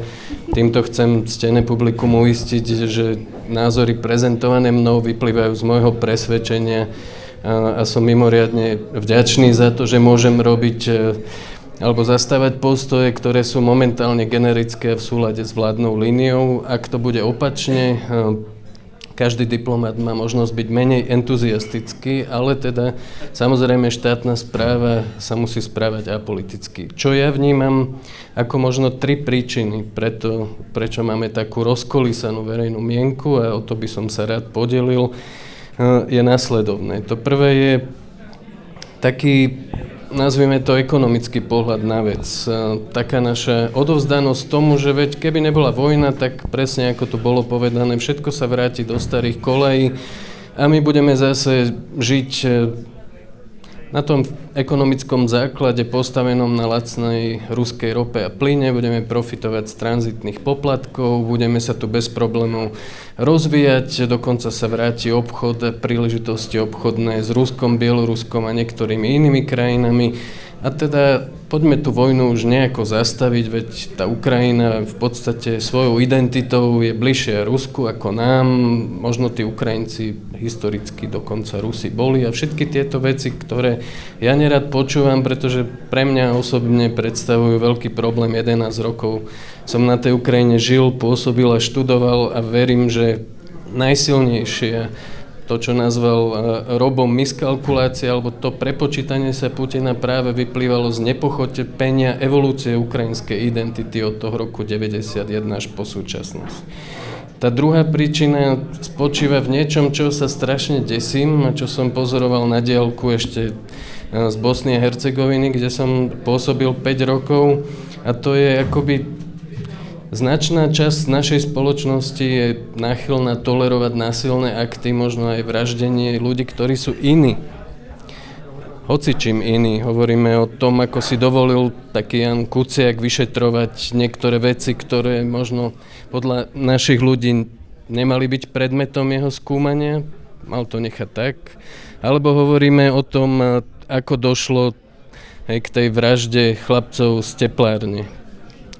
Týmto chcem ctené publikum uistiť, že názory prezentované mnou vyplývajú z môjho presvedčenia a, a som mimoriadne vďačný za to, že môžem robiť e, alebo zastávať postoje, ktoré sú momentálne generické v súlade s vládnou líniou. Ak to bude opačne, e, každý diplomat má možnosť byť menej entuziastický, ale teda samozrejme štátna správa sa musí správať apoliticky. Čo ja vnímam ako možno tri príčiny, preto, prečo máme takú rozkolísanú verejnú mienku a o to by som sa rád podelil, eh, je následovné. To prvé je taký nazvime to ekonomický pohľad na vec. E, taká naša odovzdanosť tomu, že veď keby nebola vojna, tak presne ako to bolo povedané, všetko sa vráti do starých kolejí a my budeme zase žiť e, na tom ekonomickom základe postavenom na lacnej ruskej rope a plyne budeme profitovať z tranzitných poplatkov, budeme sa tu bez problémov rozvíjať, dokonca sa vráti obchod a príležitosti obchodné s Ruskom, Bieloruskom a niektorými inými krajinami. A teda poďme tú vojnu už nejako zastaviť, veď tá Ukrajina v podstate svojou identitou je bližšia Rusku ako nám, možno tí Ukrajinci historicky dokonca Rusi boli a všetky tieto veci, ktoré ja nerad počúvam, pretože pre mňa osobne predstavujú veľký problém 11 rokov. Som na tej Ukrajine žil, pôsobil a študoval a verím, že najsilnejšie to, čo nazval uh, Robom miskalkulácia, alebo to prepočítanie sa Putina práve vyplývalo z nepochopenia evolúcie ukrajinskej identity od toho roku 91 až po súčasnosť. Tá druhá príčina spočíva v niečom, čo sa strašne desím a čo som pozoroval na diálku ešte z Bosny a Hercegoviny, kde som pôsobil 5 rokov a to je akoby Značná časť našej spoločnosti je náchylná tolerovať násilné akty, možno aj vraždenie ľudí, ktorí sú iní. Hoci čím iný. Hovoríme o tom, ako si dovolil taký Jan Kuciak vyšetrovať niektoré veci, ktoré možno podľa našich ľudí nemali byť predmetom jeho skúmania. Mal to nechať tak. Alebo hovoríme o tom, ako došlo k tej vražde chlapcov z teplárne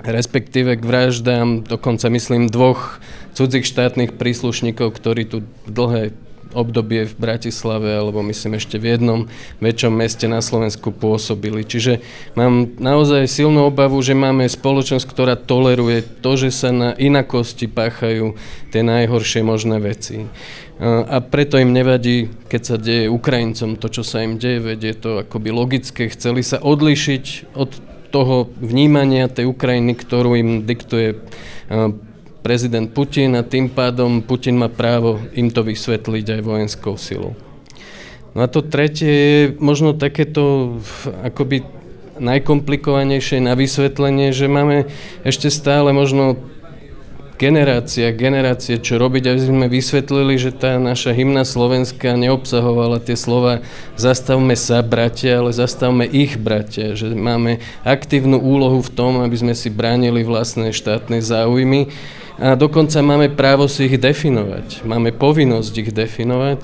respektíve k vraždám, dokonca myslím dvoch cudzích štátnych príslušníkov, ktorí tu dlhé obdobie v Bratislave, alebo myslím ešte v jednom väčšom meste na Slovensku pôsobili. Čiže mám naozaj silnú obavu, že máme spoločnosť, ktorá toleruje to, že sa na inakosti páchajú tie najhoršie možné veci. A preto im nevadí, keď sa deje Ukrajincom to, čo sa im deje, veď je to akoby logické. Chceli sa odlišiť od toho vnímania tej Ukrajiny, ktorú im diktuje prezident Putin a tým pádom Putin má právo im to vysvetliť aj vojenskou silou. No a to tretie je možno takéto akoby najkomplikovanejšie na vysvetlenie, že máme ešte stále možno generácia, generácie, čo robiť, aby sme vysvetlili, že tá naša hymna slovenská neobsahovala tie slova zastavme sa, bratia, ale zastavme ich, bratia, že máme aktívnu úlohu v tom, aby sme si bránili vlastné štátne záujmy a dokonca máme právo si ich definovať. Máme povinnosť ich definovať.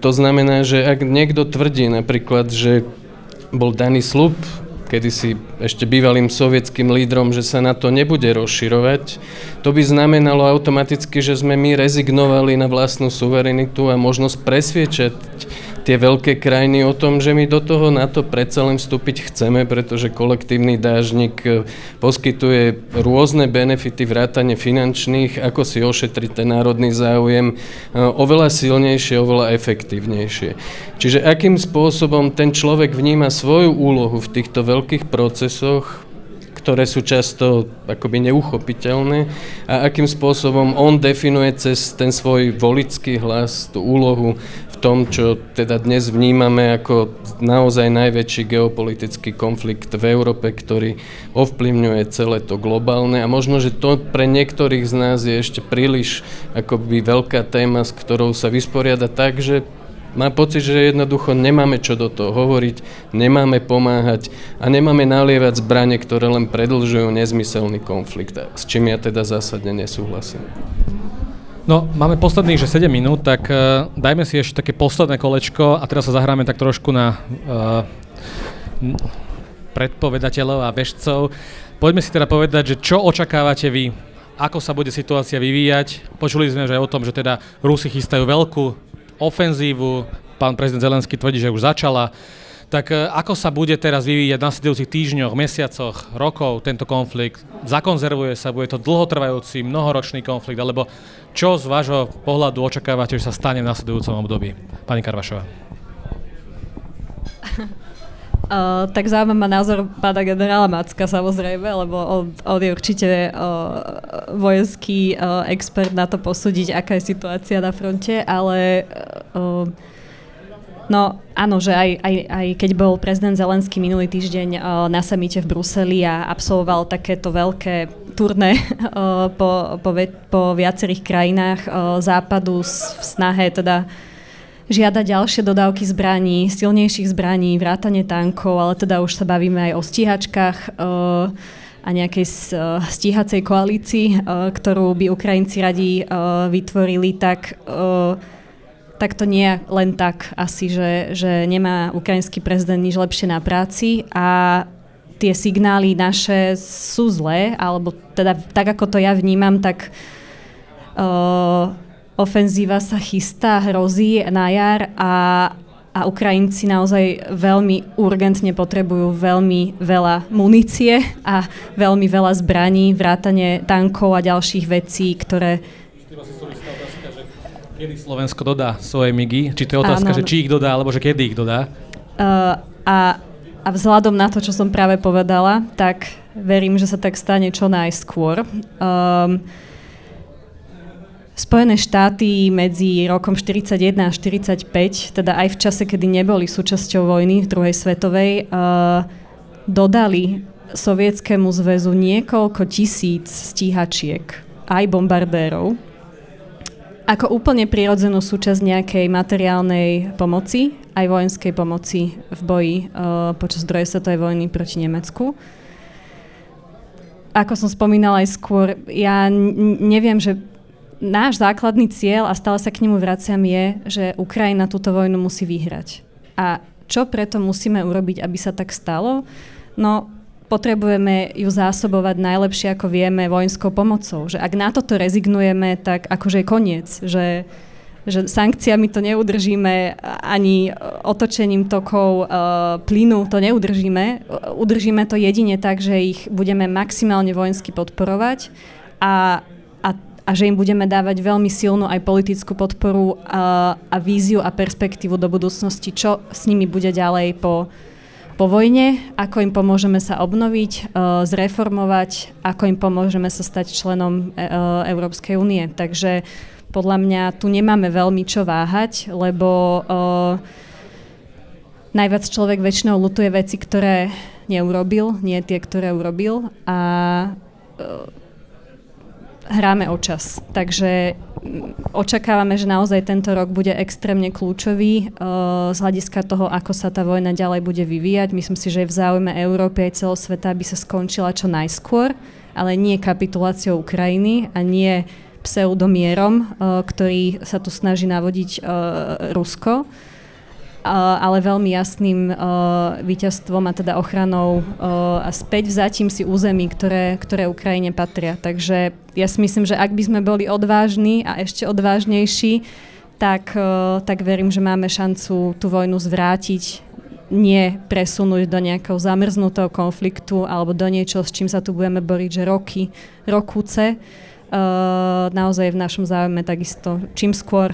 To znamená, že ak niekto tvrdí napríklad, že bol daný slub kedysi ešte bývalým sovietským lídrom, že sa na to nebude rozširovať. To by znamenalo automaticky, že sme my rezignovali na vlastnú suverenitu a možnosť presviečať tie veľké krajiny o tom, že my do toho na to predsa len vstúpiť chceme, pretože kolektívny dážnik e, poskytuje rôzne benefity, vrátane finančných, ako si ošetriť ten národný záujem, e, oveľa silnejšie, oveľa efektívnejšie. Čiže akým spôsobom ten človek vníma svoju úlohu v týchto veľkých procesoch, ktoré sú často akoby neuchopiteľné a akým spôsobom on definuje cez ten svoj volický hlas tú úlohu tom, čo teda dnes vnímame ako naozaj najväčší geopolitický konflikt v Európe, ktorý ovplyvňuje celé to globálne a možno, že to pre niektorých z nás je ešte príliš akoby veľká téma, s ktorou sa vysporiada tak, že má pocit, že jednoducho nemáme čo do toho hovoriť, nemáme pomáhať a nemáme nalievať zbranie, ktoré len predlžujú nezmyselný konflikt, s čím ja teda zásadne nesúhlasím. No, máme posledných, že 7 minút, tak uh, dajme si ešte také posledné kolečko a teraz sa zahráme tak trošku na uh, predpovedateľov a bežcov. Poďme si teda povedať, že čo očakávate vy, ako sa bude situácia vyvíjať. Počuli sme že aj o tom, že teda Rusi chystajú veľkú ofenzívu, pán prezident Zelenský tvrdí, že už začala. Tak e, ako sa bude teraz vyvíjať v nasledujúcich týždňoch, mesiacoch, rokov tento konflikt? Zakonzervuje sa, bude to dlhotrvajúci, mnohoročný konflikt, alebo čo z vášho pohľadu očakávate, že sa stane v nasledujúcom období? Pani Karvašová. Uh, tak zaujíma ma názor pána generála Macka samozrejme, lebo on, on je určite uh, vojenský uh, expert na to posúdiť, aká je situácia na fronte, ale uh, No áno, že aj, aj, aj keď bol prezident Zelenský minulý týždeň uh, na samite v Bruseli a absolvoval takéto veľké turné uh, po, po, po viacerých krajinách uh, západu v snahe teda žiada ďalšie dodávky zbraní, silnejších zbraní, vrátanie tankov, ale teda už sa bavíme aj o stíhačkách a nejakej stíhacej koalícii, ktorú by Ukrajinci radi vytvorili, tak tak to nie je len tak asi, že, že nemá ukrajinský prezident nič lepšie na práci a tie signály naše sú zlé, alebo teda tak ako to ja vnímam, tak uh, ofenzíva sa chystá, hrozí na jar a, a Ukrajinci naozaj veľmi urgentne potrebujú veľmi veľa munície a veľmi veľa zbraní, vrátane tankov a ďalších vecí, ktoré Kedy Slovensko dodá svoje migy? Či to je otázka, že či ich dodá, alebo že kedy ich dodá? Uh, a, a vzhľadom na to, čo som práve povedala, tak verím, že sa tak stane čo najskôr. Um, Spojené štáty medzi rokom 41 a 45, teda aj v čase, kedy neboli súčasťou vojny druhej svetovej, uh, dodali Sovietskému zväzu niekoľko tisíc stíhačiek, aj bombardérov ako úplne prirodzenú súčasť nejakej materiálnej pomoci, aj vojenskej pomoci v boji uh, počas druhej svetovej vojny proti Nemecku. Ako som spomínala aj skôr, ja n- neviem, že náš základný cieľ, a stále sa k nemu vraciam, je, že Ukrajina túto vojnu musí vyhrať. A čo preto musíme urobiť, aby sa tak stalo? No, potrebujeme ju zásobovať najlepšie, ako vieme, vojenskou pomocou. Že ak na toto rezignujeme, tak akože je koniec. Že, že sankciami to neudržíme, ani otočením tokov uh, plynu to neudržíme. Udržíme to jedine tak, že ich budeme maximálne vojensky podporovať a, a, a že im budeme dávať veľmi silnú aj politickú podporu a, a víziu a perspektívu do budúcnosti, čo s nimi bude ďalej po, po vojne, ako im pomôžeme sa obnoviť, e, zreformovať, ako im pomôžeme sa stať členom e, e, Európskej únie. Takže podľa mňa tu nemáme veľmi čo váhať, lebo najviac človek väčšinou lutuje veci, ktoré neurobil, nie tie, ktoré urobil. A hráme o čas. Takže mm, očakávame, že naozaj tento rok bude extrémne kľúčový uh, z hľadiska toho, ako sa tá vojna ďalej bude vyvíjať. Myslím si, že je v záujme Európy aj celosveta, aby sa skončila čo najskôr, ale nie kapituláciou Ukrajiny a nie pseudomierom, uh, ktorý sa tu snaží navodiť uh, Rusko ale veľmi jasným uh, víťazstvom a teda ochranou uh, a späť vzatím si území, ktoré, ktoré Ukrajine patria. Takže ja si myslím, že ak by sme boli odvážni a ešte odvážnejší, tak, uh, tak verím, že máme šancu tú vojnu zvrátiť, nie presunúť do nejakého zamrznutého konfliktu alebo do niečo, s čím sa tu budeme boriť, že roky, rokúce. Uh, naozaj v našom záujme takisto čím skôr,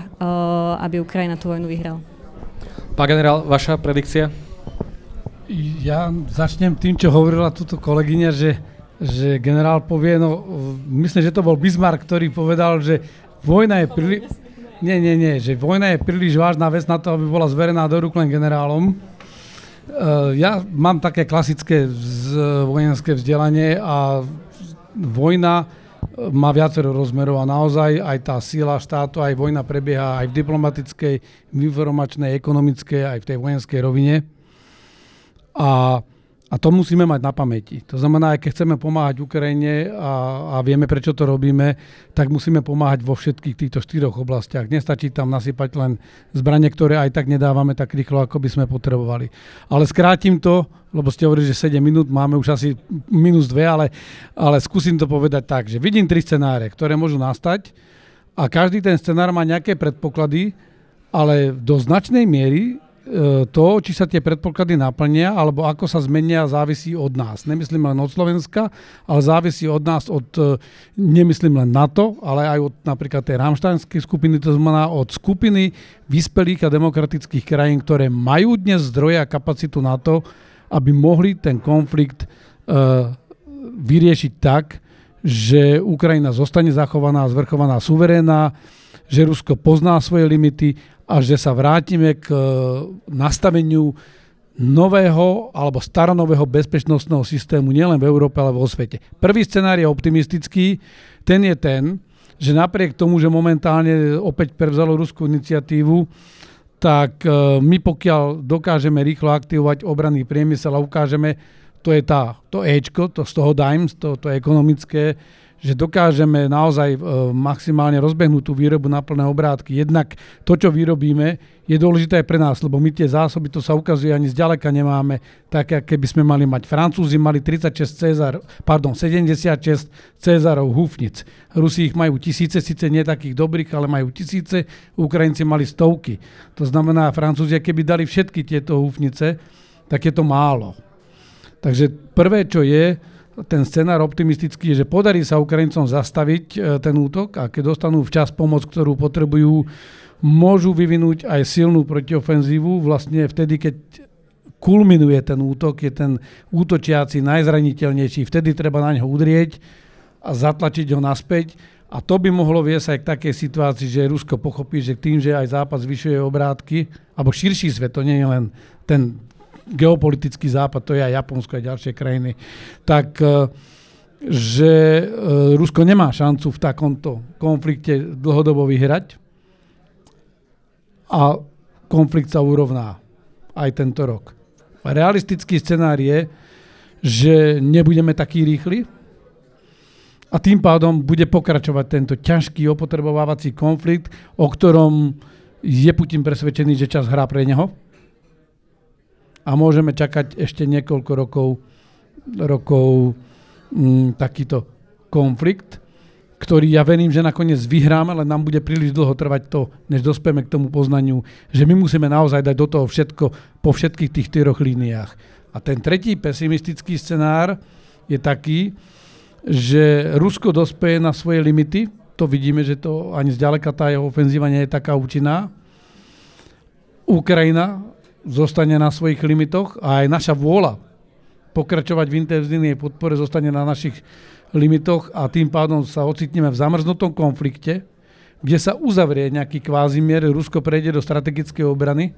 aby Ukrajina tú vojnu vyhrala. Pán generál, vaša predikcia? Ja začnem tým, čo hovorila túto kolegyňa, že, že generál povie, no myslím, že to bol Bismarck, ktorý povedal, že vojna je príliš... Nie, nie, nie, že vojna je príliš vážna vec na to, aby bola zverená do rúk len generálom. Uh, ja mám také klasické vojenské vzdelanie a vojna má viacero rozmerov a naozaj aj tá síla štátu, aj vojna prebieha aj v diplomatickej, informačnej, ekonomickej, aj v tej vojenskej rovine. A a to musíme mať na pamäti. To znamená, aj keď chceme pomáhať Ukrajine a, a vieme, prečo to robíme, tak musíme pomáhať vo všetkých týchto štyroch oblastiach. Nestačí tam nasypať len zbranie, ktoré aj tak nedávame tak rýchlo, ako by sme potrebovali. Ale skrátim to, lebo ste hovorili, že 7 minút, máme už asi minus 2, ale, ale skúsim to povedať tak, že vidím tri scenáre, ktoré môžu nastať a každý ten scenár má nejaké predpoklady, ale do značnej miery to, či sa tie predpoklady naplnia, alebo ako sa zmenia, závisí od nás. Nemyslím len od Slovenska, ale závisí od nás, od, e, nemyslím len NATO, ale aj od napríklad tej Ramštajnskej skupiny, to znamená od skupiny vyspelých a demokratických krajín, ktoré majú dnes zdroje a kapacitu na to, aby mohli ten konflikt uh, vyriešiť tak, že Ukrajina zostane zachovaná, zvrchovaná, suverénna, že Rusko pozná svoje limity a že sa vrátime k e, nastaveniu nového alebo staronového bezpečnostného systému nielen v Európe, ale vo svete. Prvý scenár je optimistický, ten je ten, že napriek tomu, že momentálne opäť prevzalo ruskú iniciatívu, tak e, my pokiaľ dokážeme rýchlo aktivovať obranný priemysel a ukážeme, to je tá, to Ečko, to z toho Dimes, to, to ekonomické, že dokážeme naozaj e, maximálne rozbehnúť tú výrobu na plné obrátky. Jednak to, čo vyrobíme, je dôležité aj pre nás, lebo my tie zásoby, to sa ukazuje, ani zďaleka nemáme, tak keby sme mali mať. Francúzi mali 36 Cezar, pardon, 76 Cezarov húfnic. Rusi ich majú tisíce, síce nie takých dobrých, ale majú tisíce, Ukrajinci mali stovky. To znamená, Francúzi, keby dali všetky tieto húfnice, tak je to málo. Takže prvé, čo je, ten scenár optimistický je, že podarí sa Ukrajincom zastaviť e, ten útok a keď dostanú včas pomoc, ktorú potrebujú, môžu vyvinúť aj silnú protiofenzívu vlastne vtedy, keď kulminuje ten útok, je ten útočiaci najzraniteľnejší, vtedy treba na neho udrieť a zatlačiť ho naspäť. A to by mohlo viesť aj k takej situácii, že Rusko pochopí, že tým, že aj Západ zvyšuje obrátky, alebo širší svet, to nie je len ten geopolitický západ, to je aj Japonsko a ďalšie krajiny, tak e, že e, Rusko nemá šancu v takomto konflikte dlhodobo vyhrať a konflikt sa urovná aj tento rok. Realistický scenár je, že nebudeme takí rýchli a tým pádom bude pokračovať tento ťažký opotrebovávací konflikt, o ktorom je Putin presvedčený, že čas hrá pre neho a môžeme čakať ešte niekoľko rokov, rokov m, mm, takýto konflikt, ktorý ja verím, že nakoniec vyhráme, ale nám bude príliš dlho trvať to, než dospieme k tomu poznaniu, že my musíme naozaj dať do toho všetko po všetkých tých tyroch líniách. A ten tretí pesimistický scenár je taký, že Rusko dospeje na svoje limity, to vidíme, že to ani zďaleka tá jeho ofenzíva nie je taká účinná. Ukrajina zostane na svojich limitoch a aj naša vôľa pokračovať v intenzívnej podpore zostane na našich limitoch a tým pádom sa ocitneme v zamrznutom konflikte, kde sa uzavrie nejaký kvázimier, Rusko prejde do strategickej obrany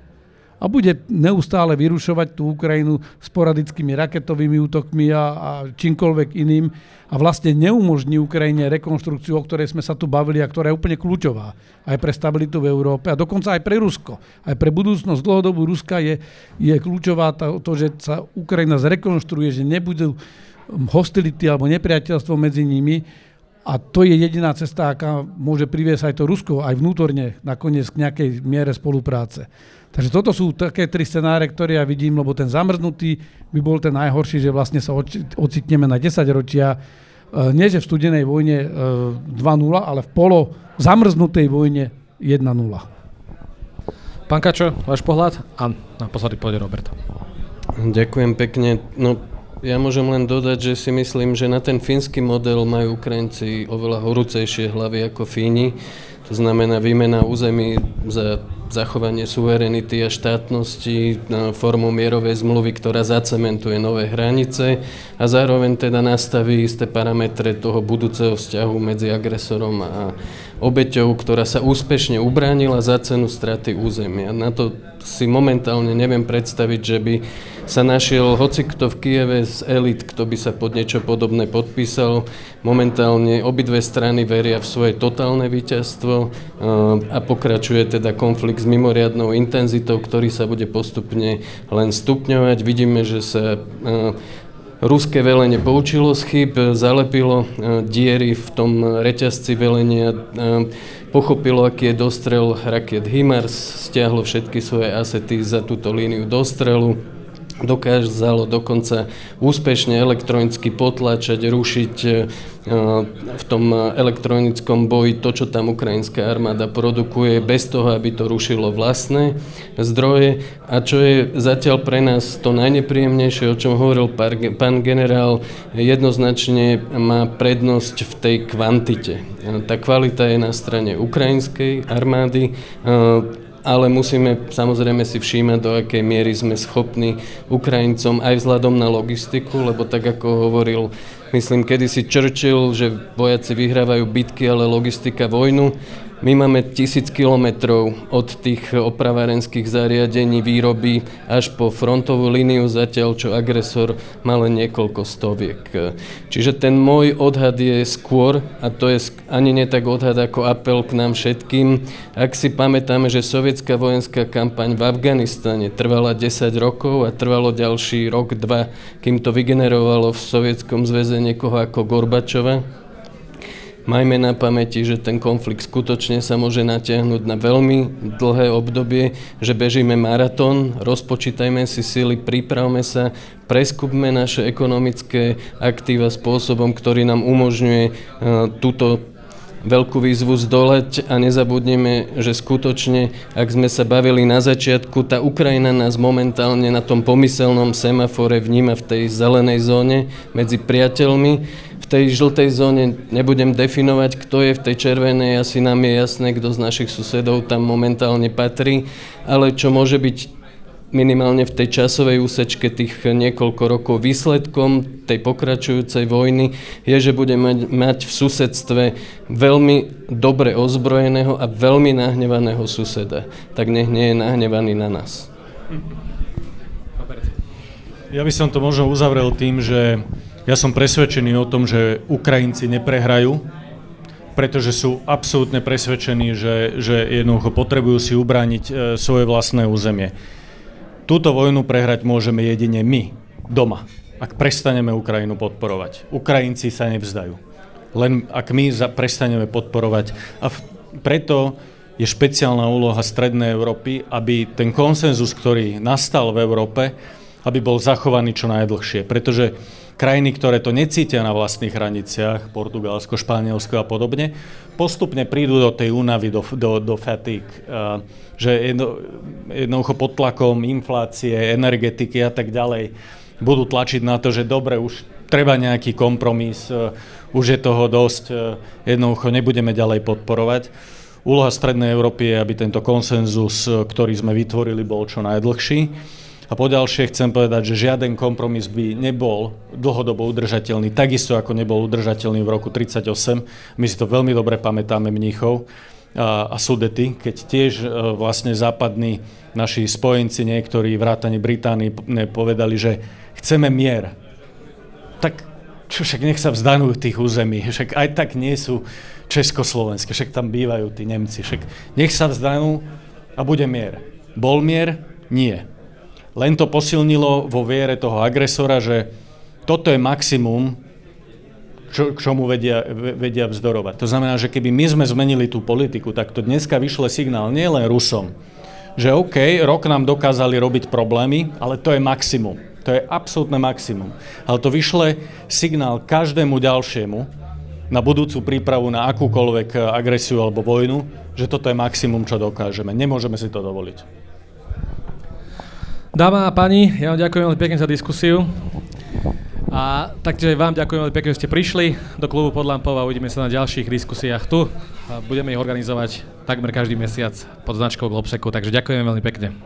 a bude neustále vyrušovať tú Ukrajinu sporadickými raketovými útokmi a, a čímkoľvek iným a vlastne neumožní Ukrajine rekonštrukciu, o ktorej sme sa tu bavili a ktorá je úplne kľúčová aj pre stabilitu v Európe a dokonca aj pre Rusko. Aj pre budúcnosť dlhodobu Ruska je, je kľúčová to, to, že sa Ukrajina zrekonštruuje, že nebudú hostility alebo nepriateľstvo medzi nimi, a to je jediná cesta, aká môže priviesť aj to Rusko aj vnútorne nakoniec k nejakej miere spolupráce. Takže toto sú také tri scenáre, ktoré ja vidím, lebo ten zamrznutý by bol ten najhorší, že vlastne sa ocitneme na 10 ročia, e, nie že v studenej vojne 2-0, e, ale v polo zamrznutej vojne 1-0. Pán Kačo, váš pohľad? A naposledy pôjde Robert. Ďakujem pekne. No, ja môžem len dodať, že si myslím, že na ten fínsky model majú Ukrajinci oveľa horúcejšie hlavy ako Fíni. To znamená výmena území za zachovanie suverenity a štátnosti formou mierovej zmluvy, ktorá zacementuje nové hranice a zároveň teda nastaví isté parametre toho budúceho vzťahu medzi agresorom a obeťou, ktorá sa úspešne ubránila za cenu straty územia. Na to si momentálne neviem predstaviť, že by sa našiel hoci kto v Kieve z elit, kto by sa pod niečo podobné podpísal. Momentálne obidve strany veria v svoje totálne víťazstvo a pokračuje teda konflikt s mimoriadnou intenzitou, ktorý sa bude postupne len stupňovať. Vidíme, že sa Ruské velenie poučilo z chyb, zalepilo diery v tom reťazci velenia, pochopilo, aký je dostrel raket HIMARS, stiahlo všetky svoje asety za túto líniu dostrelu dokázalo dokonca úspešne elektronicky potlačať, rušiť e, v tom elektronickom boji to, čo tam ukrajinská armáda produkuje, bez toho, aby to rušilo vlastné zdroje. A čo je zatiaľ pre nás to najnepríjemnejšie, o čom hovoril pán generál, jednoznačne má prednosť v tej kvantite. Tá kvalita je na strane ukrajinskej armády, e, ale musíme samozrejme si všímať, do akej miery sme schopní Ukrajincom aj vzhľadom na logistiku, lebo tak ako hovoril, myslím, kedysi Churchill, že vojaci vyhrávajú bitky, ale logistika vojnu, my máme tisíc kilometrov od tých opravárenských zariadení výroby až po frontovú líniu zatiaľ, čo agresor má len niekoľko stoviek. Čiže ten môj odhad je skôr, a to je ani nie tak odhad ako apel k nám všetkým, ak si pamätáme, že sovietská vojenská kampaň v Afganistane trvala 10 rokov a trvalo ďalší rok, dva, kým to vygenerovalo v Sovietskom zväze niekoho ako Gorbačova, Majme na pamäti, že ten konflikt skutočne sa môže natiahnuť na veľmi dlhé obdobie, že bežíme maratón, rozpočítajme si sily, pripravme sa, preskupme naše ekonomické aktíva spôsobom, ktorý nám umožňuje uh, túto veľkú výzvu zdolať a nezabudneme, že skutočne, ak sme sa bavili na začiatku, tá Ukrajina nás momentálne na tom pomyselnom semafore vníma v tej zelenej zóne medzi priateľmi. V tej žltej zóne nebudem definovať, kto je v tej červenej, asi nám je jasné, kto z našich susedov tam momentálne patrí, ale čo môže byť minimálne v tej časovej úsečke tých niekoľko rokov výsledkom tej pokračujúcej vojny je, že budeme mať, mať v susedstve veľmi dobre ozbrojeného a veľmi nahnevaného suseda. Tak nech nie je nahnevaný na nás. Ja by som to možno uzavrel tým, že ja som presvedčený o tom, že Ukrajinci neprehrajú, pretože sú absolútne presvedčení, že, že jednoducho potrebujú si ubrániť e, svoje vlastné územie. Túto vojnu prehrať môžeme jedine my, doma, ak prestaneme Ukrajinu podporovať. Ukrajinci sa nevzdajú. Len ak my za, prestaneme podporovať. A v, preto je špeciálna úloha Strednej Európy, aby ten konsenzus, ktorý nastal v Európe, aby bol zachovaný čo najdlhšie. Pretože krajiny, ktoré to necítia na vlastných hraniciach, Portugalsko, Španielsko a podobne, postupne prídu do tej únavy, do, do, do fatigue, že jedno, jednoducho pod tlakom inflácie, energetiky a tak ďalej budú tlačiť na to, že dobre, už treba nejaký kompromis, e, už je toho dosť, e, jednoducho nebudeme ďalej podporovať. Úloha Strednej Európy je, aby tento konsenzus, e, ktorý sme vytvorili, bol čo najdlhší. A poďalšie chcem povedať, že žiaden kompromis by nebol dlhodobo udržateľný, takisto ako nebol udržateľný v roku 1938. My si to veľmi dobre pamätáme Mníchov. a, a Sudety, keď tiež e, vlastne západní naši spojenci, niektorí vrátane Británii povedali, že chceme mier. Tak čo však nech sa vzdanú tých území, však aj tak nie sú československé, však tam bývajú tí Nemci, však nech sa vzdanú a bude mier. Bol mier? Nie. Len to posilnilo vo viere toho agresora, že toto je maximum, čo, k čomu vedia, vedia vzdorovať. To znamená, že keby my sme zmenili tú politiku, tak to dneska vyšle signál nielen Rusom, že OK, rok nám dokázali robiť problémy, ale to je maximum. To je absolútne maximum. Ale to vyšle signál každému ďalšiemu na budúcu prípravu na akúkoľvek agresiu alebo vojnu, že toto je maximum, čo dokážeme. Nemôžeme si to dovoliť. Dáma a pani, ja vám ďakujem veľmi pekne za diskusiu. A taktiež vám ďakujem veľmi pekne, že ste prišli do klubu pod lampou a uvidíme sa na ďalších diskusiách tu. A budeme ich organizovať takmer každý mesiac pod značkou Globseku, takže ďakujem veľmi pekne.